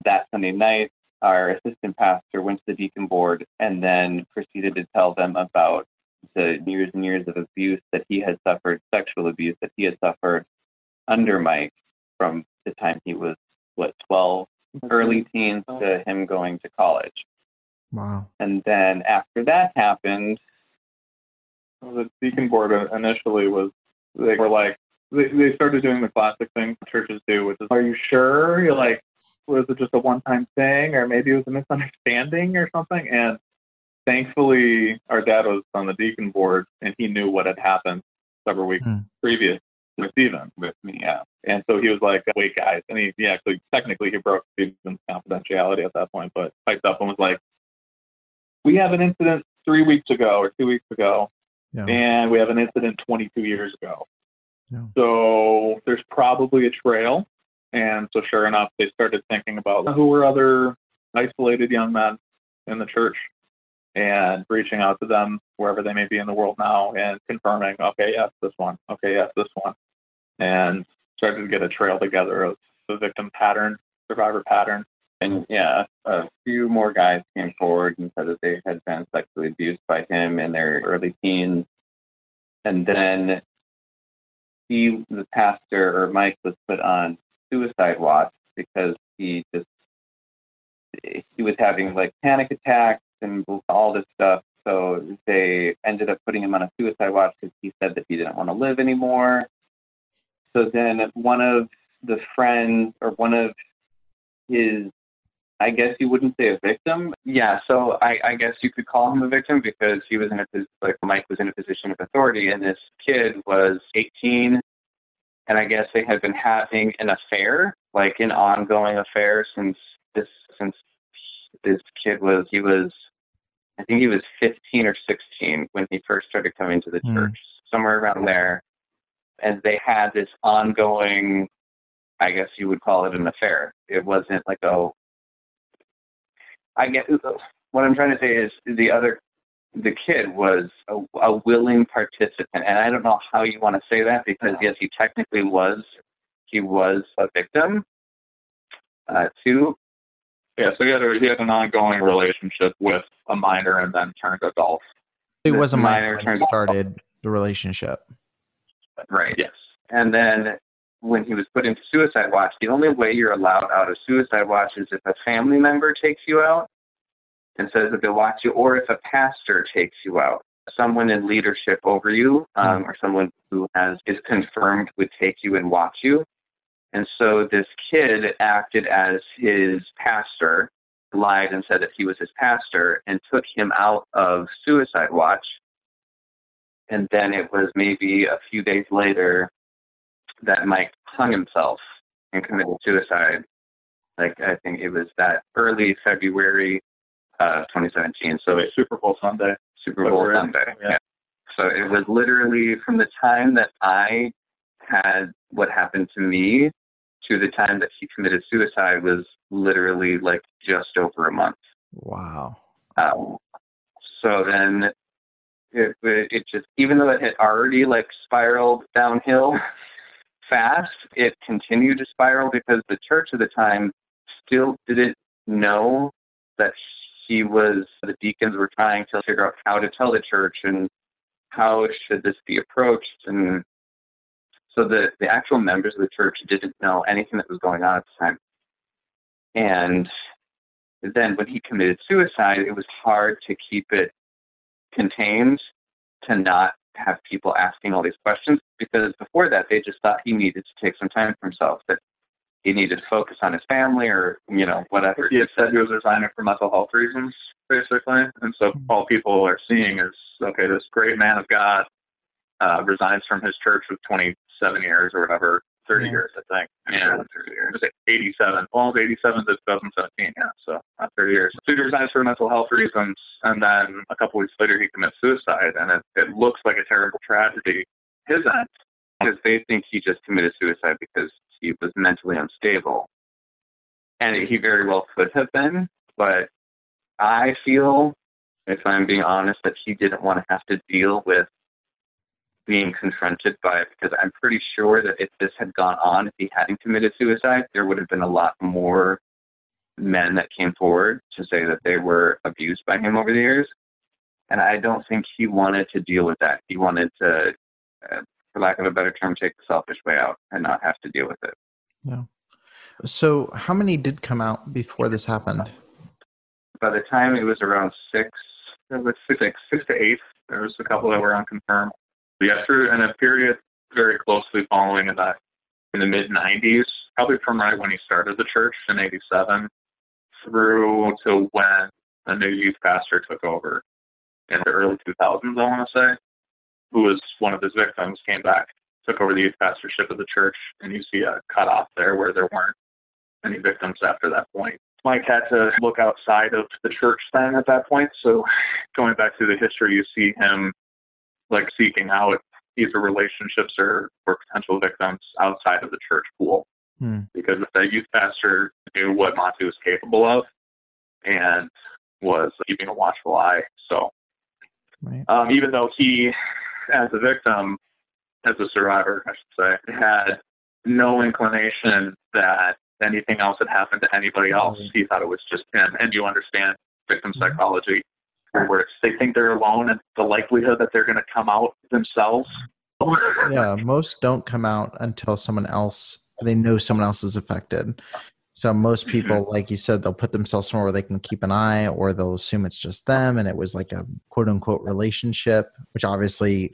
S4: That Sunday night, our assistant pastor went to the deacon board and then proceeded to tell them about the years and years of abuse that he had suffered, sexual abuse that he had suffered under Mike from the time he was, what, 12, early teens to oh. him going to college.
S1: Wow.
S4: And then after that happened,
S3: the deacon board initially was they were like they, they started doing the classic thing churches do, which is, "Are you sure?" You're like, "Was it just a one-time thing, or maybe it was a misunderstanding or something?" And thankfully, our dad was on the deacon board, and he knew what had happened several weeks
S1: Hmm.
S3: previous with Stephen, with me, yeah. And so he was like, "Wait, guys," and he, he actually technically he broke Stephen's confidentiality at that point, but piped up and was like, "We have an incident three weeks ago or two weeks ago."
S1: Yeah.
S3: and we have an incident 22 years ago.
S1: Yeah.
S3: So there's probably a trail. And so, sure enough, they started thinking about who were other isolated young men in the church and reaching out to them wherever they may be in the world now and confirming, okay, yes, this one. Okay, yes, this one. And started to get a trail together of the victim pattern, survivor pattern.
S4: And yeah, a few more guys came forward and said that they had been sexually abused by him in their early teens. And then he, the pastor, or Mike, was put on suicide watch because he just he was having like panic attacks and all this stuff. So they ended up putting him on a suicide watch because he said that he didn't want to live anymore. So then one of the friends or one of his I guess you wouldn't say a victim. Yeah, so I, I guess you could call him a victim because he was in a like Mike was in a position of authority, and this kid was 18, and I guess they had been having an affair, like an ongoing affair since this since this kid was he was I think he was 15 or 16 when he first started coming to the
S1: Mm.
S4: church, somewhere around there, and they had this ongoing. I guess you would call it an affair. It wasn't like a I get what I'm trying to say is the other the kid was a, a willing participant, and I don't know how you want to say that because yes, he technically was he was a victim uh, too.
S3: Yeah, so he had, a, he had an ongoing relationship with a minor and then turned adult.
S1: It
S4: This
S1: was a minor
S4: minor
S1: when
S4: turned-
S1: he started the relationship.
S4: Right. Yes. And then when he was put into suicide watch, the only way you're allowed out of suicide watch is if a family member takes you out and says that they'll watch you, or if a pastor takes you out. Someone in leadership over you, um, or someone who has is confirmed would take you and watch you. And so this kid acted as his pastor, lied and said that he was his pastor, and took him out of suicide watch and then it was maybe a few days later that Mike hung himself and committed suicide. Like I think it was that early February, uh, 2017. So it's
S3: Super Bowl Sunday.
S4: Super Bowl
S3: February,
S4: Sunday.
S3: yeah.
S4: Yeah. So it was literally from the time that I had what happened to me to the time that he committed suicide was literally like just over a month.
S1: Wow.
S4: Um, so then it, it, it just, even though it had already like spiraled downhill [laughs] fast, it continued to spiral because the church at the time still didn't know that he was, the deacons were trying to figure out how to tell the church and how should this be approached. And so the, the actual members of the church didn't know anything that was going on at the time. And then when he committed suicide, it was hard to keep it contained to not have people asking all these questions because before that they just thought he needed to take some time for himself that he needed to focus on his family or you know whatever
S3: He had said he was resigning for mental health reasons, basically. And so all people are seeing is, okay, this great man of God uh, resigns from his church with 27 years or whatever, 30
S1: Yeah.
S3: years, I think. And it was 87. Well, it was 87 to 2017, yeah. So not 30 years. So he resigns for mental health reasons. And then a couple weeks later, he commits suicide. And it, it looks like a terrible tragedy, his end.
S4: because they think he just committed suicide because he was mentally unstable. And he very well could have been, but I feel, if I'm being honest, that he didn't want to have to deal with being confronted by it because I'm pretty sure that if this had gone on, if he hadn't committed suicide, there would have been a lot more men that came forward to say that they were abused by him over the years. And I don't think he wanted to deal with that. He wanted to, uh, for lack of a better term, take the selfish way out and not have to deal with it. Yeah.
S1: So, how many did come out before this happened?
S4: By the time it was around six,
S3: It was six, six, six to eight. There was a couple that were unconfirmed. Yeah, through in a period very closely following that in the mid '90s, probably from right when he started the church in '87 through to when a new youth pastor took over in the early 2000s, I want to say, who was one of his victims, came back, took over the youth pastorship of the church, and you see a cutoff there where there weren't any victims after that point. Mike had to look outside of the church then at that point. So going back to the history, you see him like seeking out either relationships or, or potential victims outside of the church pool.
S1: Hmm.
S3: Because the youth pastor knew what Monty was capable of and was keeping a watchful eye. So
S1: Right.
S3: um, even though he, as a victim, as a survivor, I should say, had no inclination that anything else had happened to anybody else. He thought it was just him. And you understand victim
S1: Mhm.
S3: psychology, where they think they're alone, and the likelihood that they're going to come out themselves.
S1: yeah, most don't come out until someone else they know someone else is affected. So most mm-hmm. people, like you said, they'll put themselves somewhere where they can keep an eye, or they'll assume it's just them, and it was like a quote unquote relationship, which obviously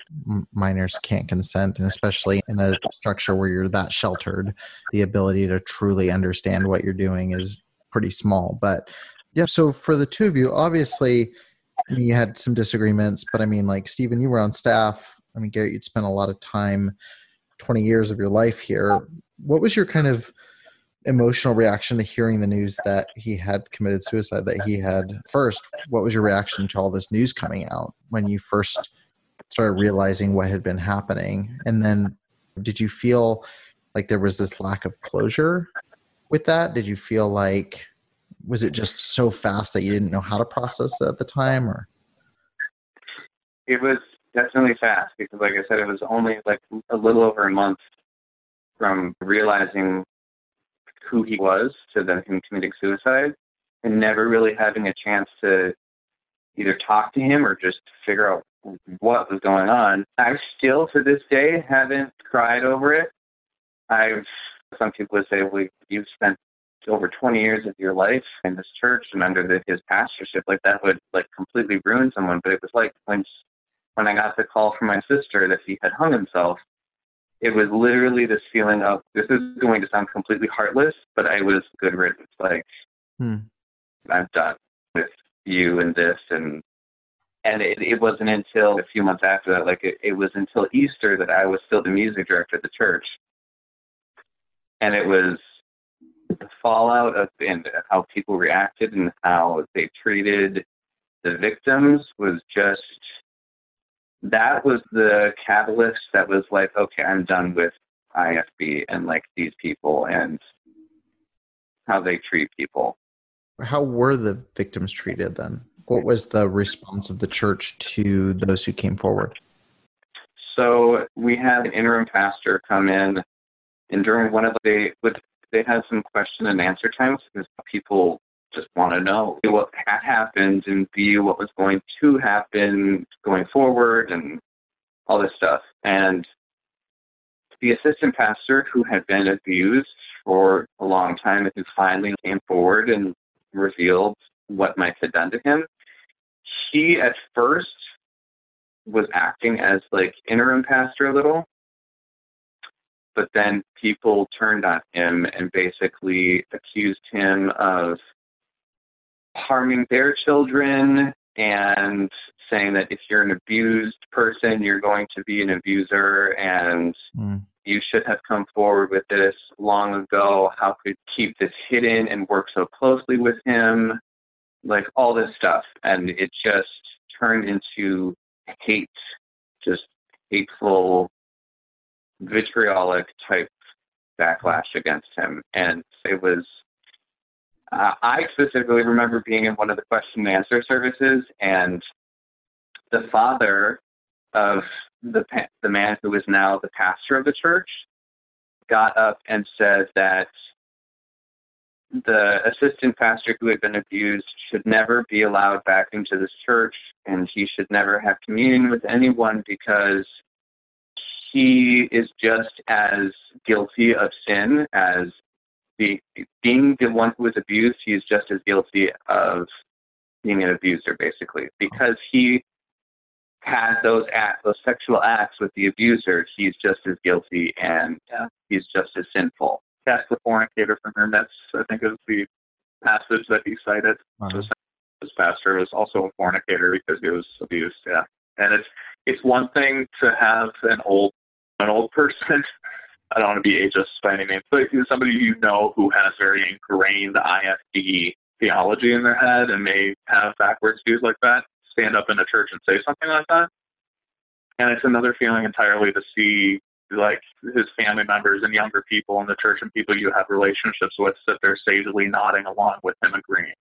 S1: minors can't consent, and especially in a structure where you're that sheltered, the ability to truly understand what you're doing is pretty small. But yeah, so for the two of you, obviously You had some disagreements, but I mean, like Stephen, you were on staff. I mean, Garrett, you'd spent a lot of time, 20 years of your life here. What was your kind of emotional reaction to hearing the news that he had committed suicide? That he had first, what was your reaction to all this news coming out when you first started realizing what had been happening? And then, did you feel like there was this lack of closure with that? Did you feel like was it just so fast that you didn't know how to process it at the time or
S4: It was definitely fast because, like I said, it was only like a little over a month from realizing who he was to then him committing suicide and never really having a chance to either talk to him or just figure out what was going on. I still, to this day, haven't cried over it. I've, some people would say, well, you've spent over 20 years of your life in this church and under the, his pastorship, like that would like completely ruin someone. But it was like when when I got the call from my sister that he had hung himself, it was literally this feeling of this is going to sound completely heartless, but I was good riddance. Like
S1: Hmm.
S4: I'm done with you and this and and it, it wasn't until a few months after that, like it, it was until Easter that I was still the music director at the church. And it was the fallout of and how people reacted and how they treated the victims was just that was the catalyst that was like, okay, I'm done with IFB and like these people and how they treat people.
S1: how were the victims treated then what was the response of the church to those who came forward
S4: So we had an interim pastor come in, and during one of the they would they had some question and answer times because people just want to know what had happened and view what was going to happen going forward and all this stuff. And the assistant pastor who had been abused for a long time and who finally came forward and revealed what Mike had done to him, he at first was acting as like interim pastor a little, but then people turned on him and basically accused him of harming their children and saying that if you're an abused person, you're going to be an abuser and
S1: Mm.
S4: you should have come forward with this long ago. How could keep this hidden and work so closely with him? Like all this stuff. And it just turned into hate, just hateful, vitriolic type backlash against him. And it was, uh, I specifically remember being in one of the question and answer services, and the father of the pa- the man who is now the pastor of the church got up and said that the assistant pastor who had been abused should never be allowed back into this church and he should never have communion with anyone because he is just as guilty of sin as the, being the one who was abused, he is just as guilty of being an abuser, basically, because he had those acts, those sexual acts with the abuser. He's just as guilty, and uh, he's just as sinful.
S3: Cast the fornicator from her midst, I think is the passage that he cited.
S1: Wow.
S3: So his pastor was also a fornicator because he was abused. Yeah, and it's it's one thing to have an old an old person. [laughs] I don't want to be ageist by any means, but somebody you know who has very ingrained IFB theology in their head and may have backwards views like that stand up in a church and say something like that. And it's another feeling entirely to see like his family members and younger people in the church and people you have relationships with sit there sagely nodding along with him agreeing.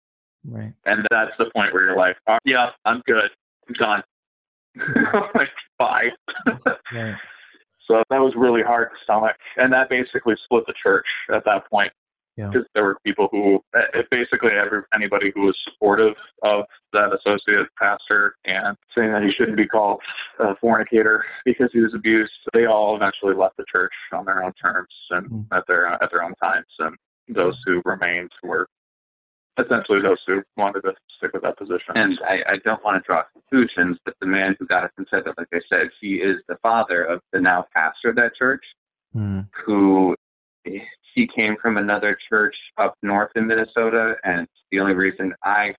S1: right
S3: And that's the point where you're like, oh, yeah, I'm good. I'm done. [laughs] like, bye. [laughs]
S1: right
S3: So that was really hard to stomach. And that basically split the church at that point.
S1: Yeah.
S3: Because there were people who, basically every, anybody who was supportive of that associate pastor and saying that he shouldn't be called a fornicator because he was abused, they all eventually left the church on their own terms and
S1: Mm.
S3: at their at their own times. And those who remained were essentially those who wanted to stick with that position.
S4: And I, I don't want to draw conclusions, but the man who got us and said that, like I said, he is the father of the now pastor of that church,
S1: Hmm.
S4: who he came from another church up north in Minnesota, and the only reason I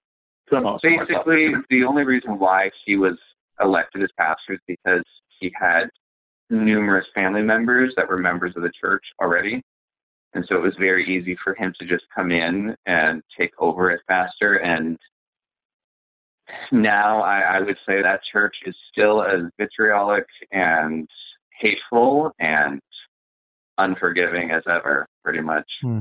S3: For the most part,
S4: basically the only reason why he was elected as pastor is because he had numerous family members that were members of the church already. And so it was very easy for him to just come in and take over as pastor. And now I, I would say that church is still as vitriolic and hateful and unforgiving as ever, pretty much. Hmm.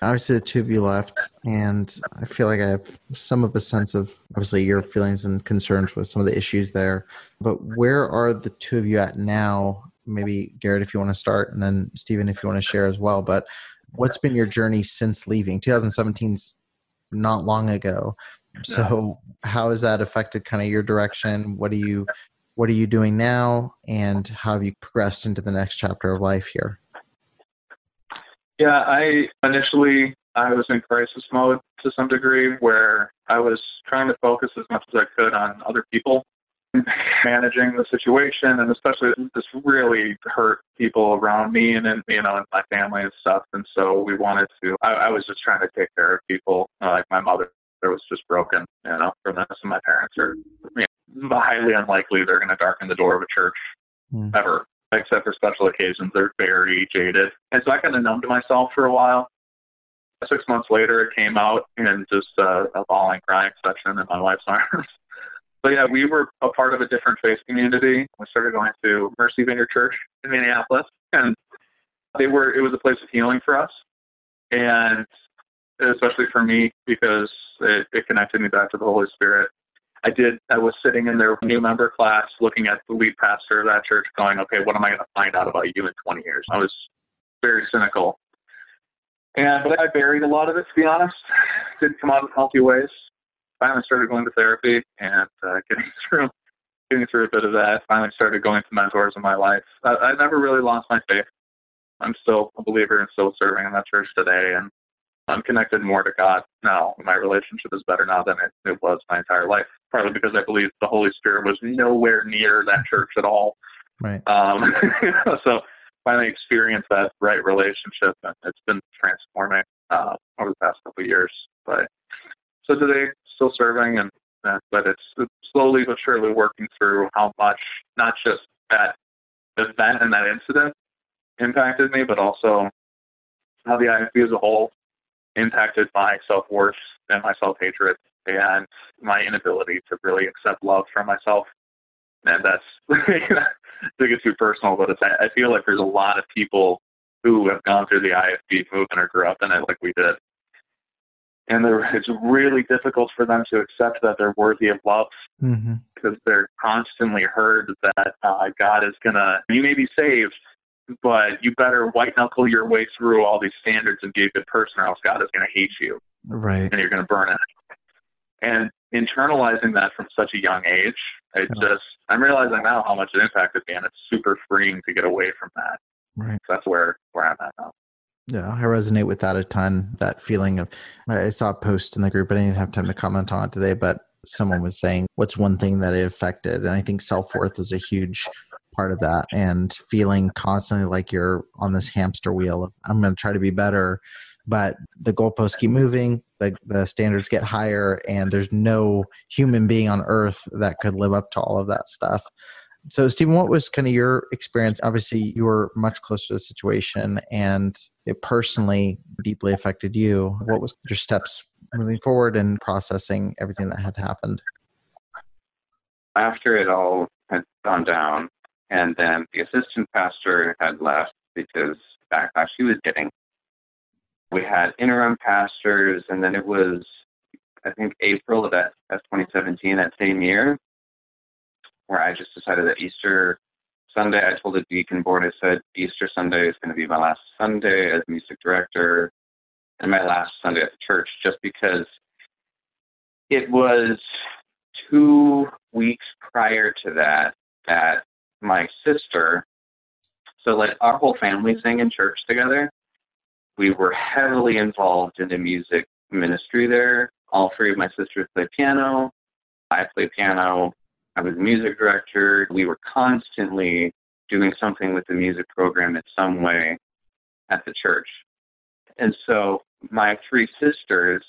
S1: Obviously, the two of you left, and I feel like I have some of a sense of obviously your feelings and concerns with some of the issues there. But where are the two of you at now? Maybe Garrett, if you want to start, and then Stephen, if you want to share as well. But what's been your journey since leaving? 2017's not long ago. So, how has that affected kind of your direction? What are you, what are you doing now, and how have you progressed into the next chapter of life here?
S3: Yeah, I initially I was in crisis mode to some degree where I was trying to focus as much as I could on other people managing the situation and especially this really hurt people around me and then you know and my family and stuff and so we wanted to I, I was just trying to take care of people uh, like my mother was just broken you know for this and my parents are you know, highly unlikely they're going to darken the door of a church
S1: Hmm.
S3: ever except for special occasions. They're very jaded. And so I kind of numbed myself for a while. Six months later, it came out in just uh, a bawling, crying session in my wife's [laughs] arms. But yeah, we were a part of a different faith community. We started going to Mercy Vineyard Church in Minneapolis, and they were it was a place of healing for us, and especially for me because it, it connected me back to the Holy Spirit. I did. I was sitting in their new member class, looking at the lead pastor of that church, going, "Okay, what am I going to find out about you in 20 years?" I was very cynical, and but I buried a lot of it. To be honest, didn't come out in healthy ways. Finally, started going to therapy and uh, getting [laughs] through, getting through a bit of that. I finally, started going to mentors in my life. I, I never really lost my faith. I'm still a believer and still serving in that church today, and I'm connected more to God now. My relationship is better now than it, it was my entire life. Partly because I believe the Holy Spirit was nowhere near that [laughs] church at all.
S1: Right.
S3: Um, [laughs] so finally experienced that right relationship, and it's been transforming uh, over the past couple of years. But so today, still serving, and uh, but it's, it's slowly but surely working through how much not just that event and that incident impacted me, but also how the IFB as a whole impacted my self worth and my self hatred and my inability to really accept love from myself. And that's [laughs] to get too personal, but it's, I feel like there's a lot of people who have gone through the IFB movement or grew up in it like we did. And it's really difficult for them to accept that they're worthy of love
S1: Mm-hmm.
S3: because they're constantly heard that uh, God is gonna. You may be saved, but you better white knuckle your way through all these standards and be a good person, or else God is gonna hate you
S1: Right.
S3: and you're gonna burn it. And internalizing that from such a young age, it
S1: Yeah.
S3: just I'm realizing now how much it impacted me, and it's super freeing to get away from that.
S1: Right.
S3: So that's where where I'm at now.
S1: Yeah, I resonate with that a ton. That feeling of, I saw a post in the group, I didn't have time to comment on it today. But someone was saying, "What's one thing that it affected?" And I think self worth is a huge part of that, and feeling constantly like you're on this hamster wheel of, "I'm going to try to be better," but the goalposts keep moving, the the standards get higher, and there's no human being on earth that could live up to all of that stuff. So, Stephen, what was kind of your experience? Obviously, you were much closer to the situation, and it personally deeply affected you. What was your steps moving forward and processing everything that had happened?
S4: after it all had gone down, and then the assistant pastor had left because backlash he was getting. We had interim pastors, and then it was, I think, April of that, that 2017, that same year, where I just decided that Easter Sunday, I told the deacon board, I said, Easter Sunday is going to be my last Sunday as music director and my last Sunday at the church, just because it was two weeks prior to that that my sister, so like our whole family sang in church together. We were heavily involved in the music ministry there. All three of my sisters play piano. I play piano. I was music director. We were constantly doing something with the music program in some way at the church. And so my three sisters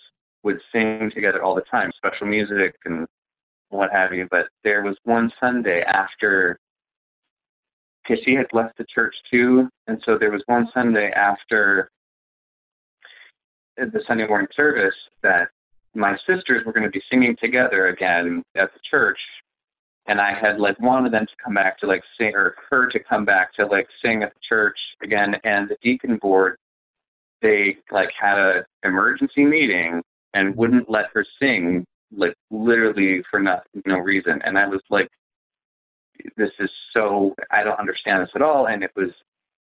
S4: would sing together all the time, special music and what have you. But there was one Sunday after, because she had left the church too, and so there was one Sunday after the Sunday morning service that my sisters were going to be singing together again at the church and I had like wanted them to come back to like sing or her to come back to like sing at the church again. And the deacon board they like had a emergency meeting and wouldn't let her sing like literally for no, no reason. And I was like this is so I don't understand this at all. And it was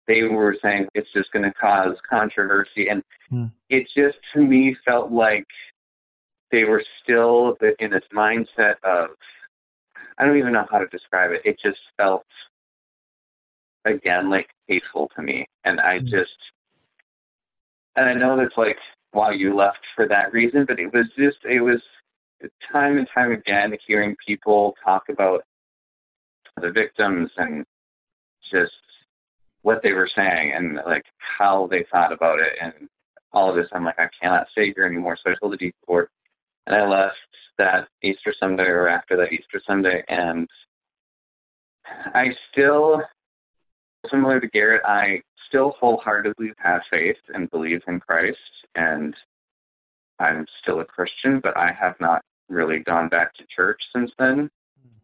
S4: they were saying it's just going to cause controversy. And hmm. it just to me felt like they were still in this mindset of I don't even know how to describe it. It just felt again like hateful to me, and I mm-hmm. just and I know that's like why you left for that reason, but it was just it was time and time again hearing people talk about the victims and just what they were saying and like how they thought about it and all of this. I'm like, I cannot stay here anymore. So I told the deep court and I left that Easter Sunday or after that Easter Sunday, and I still, similar to Garrett, I still wholeheartedly have faith and believe in Christ, and I'm still a Christian, but I have not really gone back to church since then. Hmm.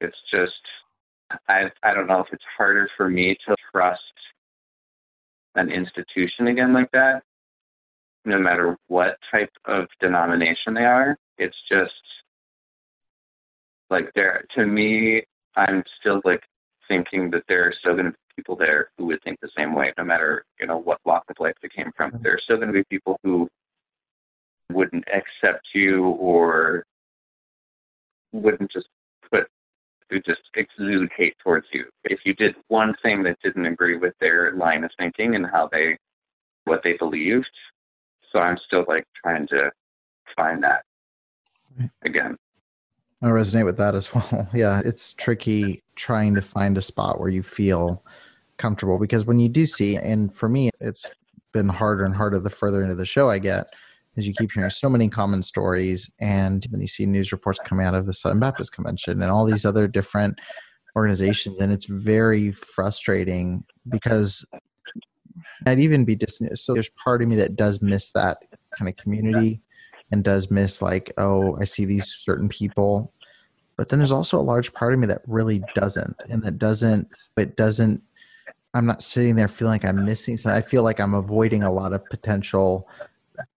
S4: It's just, I I don't know if it's harder for me to trust an institution again like that no matter what type of denomination they are. It's just like there to me, I'm still like thinking that there are still going to be people there who would think the same way, no matter you know what walk of life they came from. Mm-hmm. There are still going to be people who wouldn't accept you or wouldn't just put who just exude hate towards you. If you did one thing that didn't agree with their line of thinking and how they what they believed, so I'm still like trying to find that again.
S1: I resonate with that as [laughs] well. Yeah, it's tricky trying to find a spot where you feel comfortable because when you do see, and for me, it's been harder and harder the further into the show I get, as you keep hearing so many common stories, and then you see news reports coming out of the Southern Baptist Convention and all these other different organizations, and it's very frustrating because I'd even be distant. So there's part of me that does miss that kind of community and does miss like, oh, I see these certain people. But then there's also a large part of me that really doesn't, and that doesn't, it doesn't. I'm not sitting there feeling like I'm missing. So I feel like I'm avoiding a lot of potential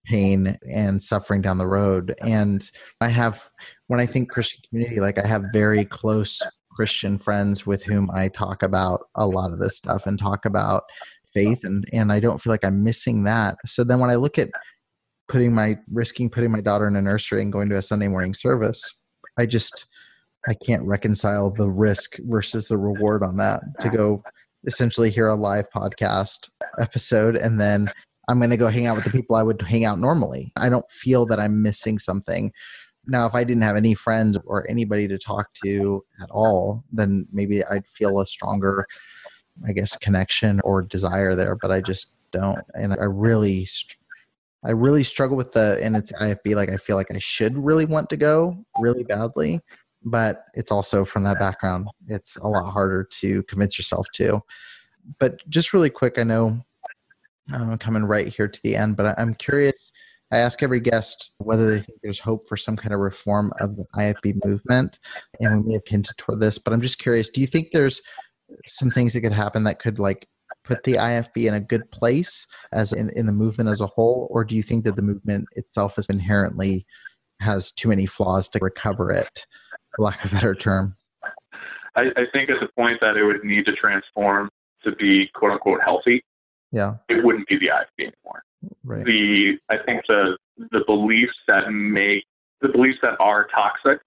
S1: pain and suffering down the road. And I have, when I think Christian community, like I have very close Christian friends with whom I talk about a lot of this stuff and talk about faith and and I don't feel like I'm missing that. So then when I look at putting my risking putting my daughter in a nursery and going to a Sunday morning service, I just I can't reconcile the risk versus the reward on that to go essentially hear a live podcast episode and then I'm going to go hang out with the people I would hang out normally. I don't feel that I'm missing something. Now, if I didn't have any friends or anybody to talk to at all, then maybe I'd feel a stronger I guess, connection or desire there, but I just don't. And I really, I really struggle with the, and it's IFB, like I feel like I should really want to go really badly, but it's also from that background, it's a lot harder to convince yourself to. But just really quick, I know um, I'm coming right here to the end, but I'm curious. I ask every guest whether they think there's hope for some kind of reform of the IFB movement, and we may have hinted toward this, but I'm just curious. Do you think there's some things that could happen that could like put the IFB in a good place as in, in the movement as a whole, or do you think that the movement itself is inherently has too many flaws to recover it, for lack of a better term?
S3: I, I think at the point that it would need to transform to be quote unquote healthy,
S1: Yeah.
S3: it wouldn't be the IFB anymore.
S1: Right.
S3: The I think the the beliefs that make the beliefs that are toxic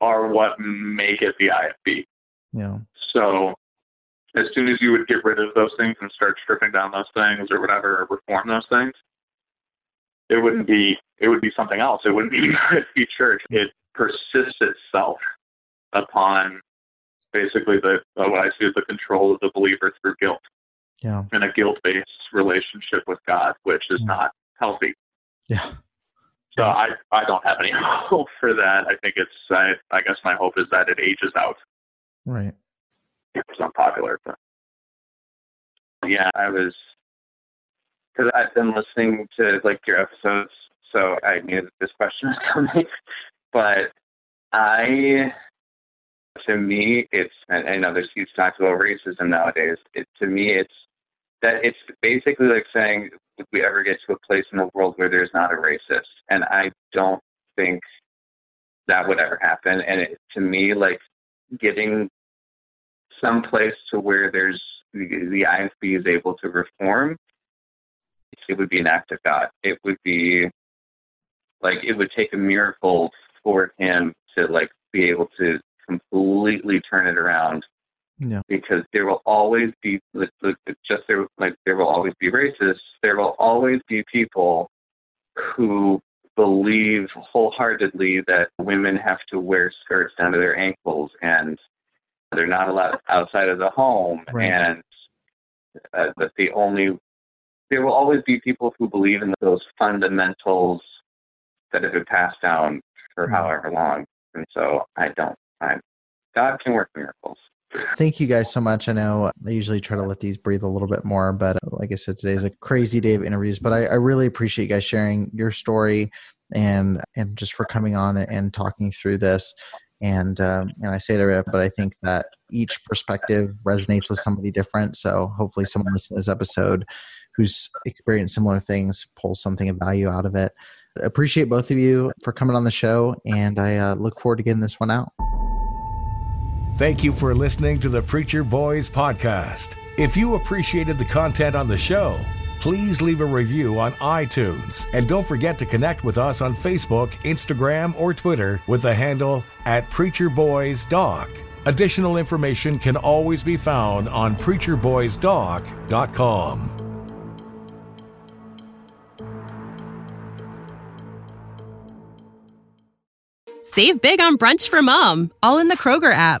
S3: are what make it the IFB.
S1: Yeah.
S3: So as soon as you would get rid of those things and start stripping down those things or whatever, or reform those things, it wouldn't be it would be something else. It wouldn't be [laughs] IFB church. It persists itself upon basically the what I see as the control of the believer through guilt
S1: Yeah.
S3: and a guilt based relationship with God, which is
S1: Mm.
S3: not healthy.
S1: Yeah.
S3: So I I don't have any [laughs] hope for that. I think it's I I guess my hope is that it ages out.
S1: Right.
S3: It's unpopular, but yeah, I was because I've been listening to like your episodes, so I knew that this question was [laughs] coming. But I, to me, it's and I know there's huge talks about racism nowadays. It to me, it's that it's basically like saying, would we ever get to a place in the world where there's not a racist? And I don't think that would ever happen. And it, to me, like getting some place to where there's the, the IFB is able to reform, it would be an act of God. It would be like it would take a miracle for him to like be able to completely turn it around
S1: Yeah.
S3: because there will always be like, just there like there will always be racists. There will always be people who believe wholeheartedly that women have to wear skirts down to their ankles and they're not allowed outside of the home
S1: Right.
S3: and uh, that the only there will always be people who believe in those fundamentals that have been passed down for
S1: Mhm.
S3: however long and so i don't i god can work miracles
S1: Thank you guys so much. I know I usually try to let these breathe a little bit more, but uh, like I said, today's a crazy day of interviews. But I, I really appreciate you guys sharing your story and and just for coming on and talking through this. And um, and I say it every but I think that each perspective resonates with somebody different. So hopefully, someone listening to this episode who's experienced similar things pulls something of value out of it. Appreciate both of you for coming on the show, and I uh, look forward to getting this one out.
S2: Thank you for listening to the Preacher Boys podcast. If you appreciated the content on the show, please leave a review on iTunes. And don't forget to connect with us on Facebook, Instagram, or Twitter with the handle at Preacher Boys Doc. Additional information can always be found on preacherboysdoc.com.
S10: Save big on brunch for mom, all in the Kroger app.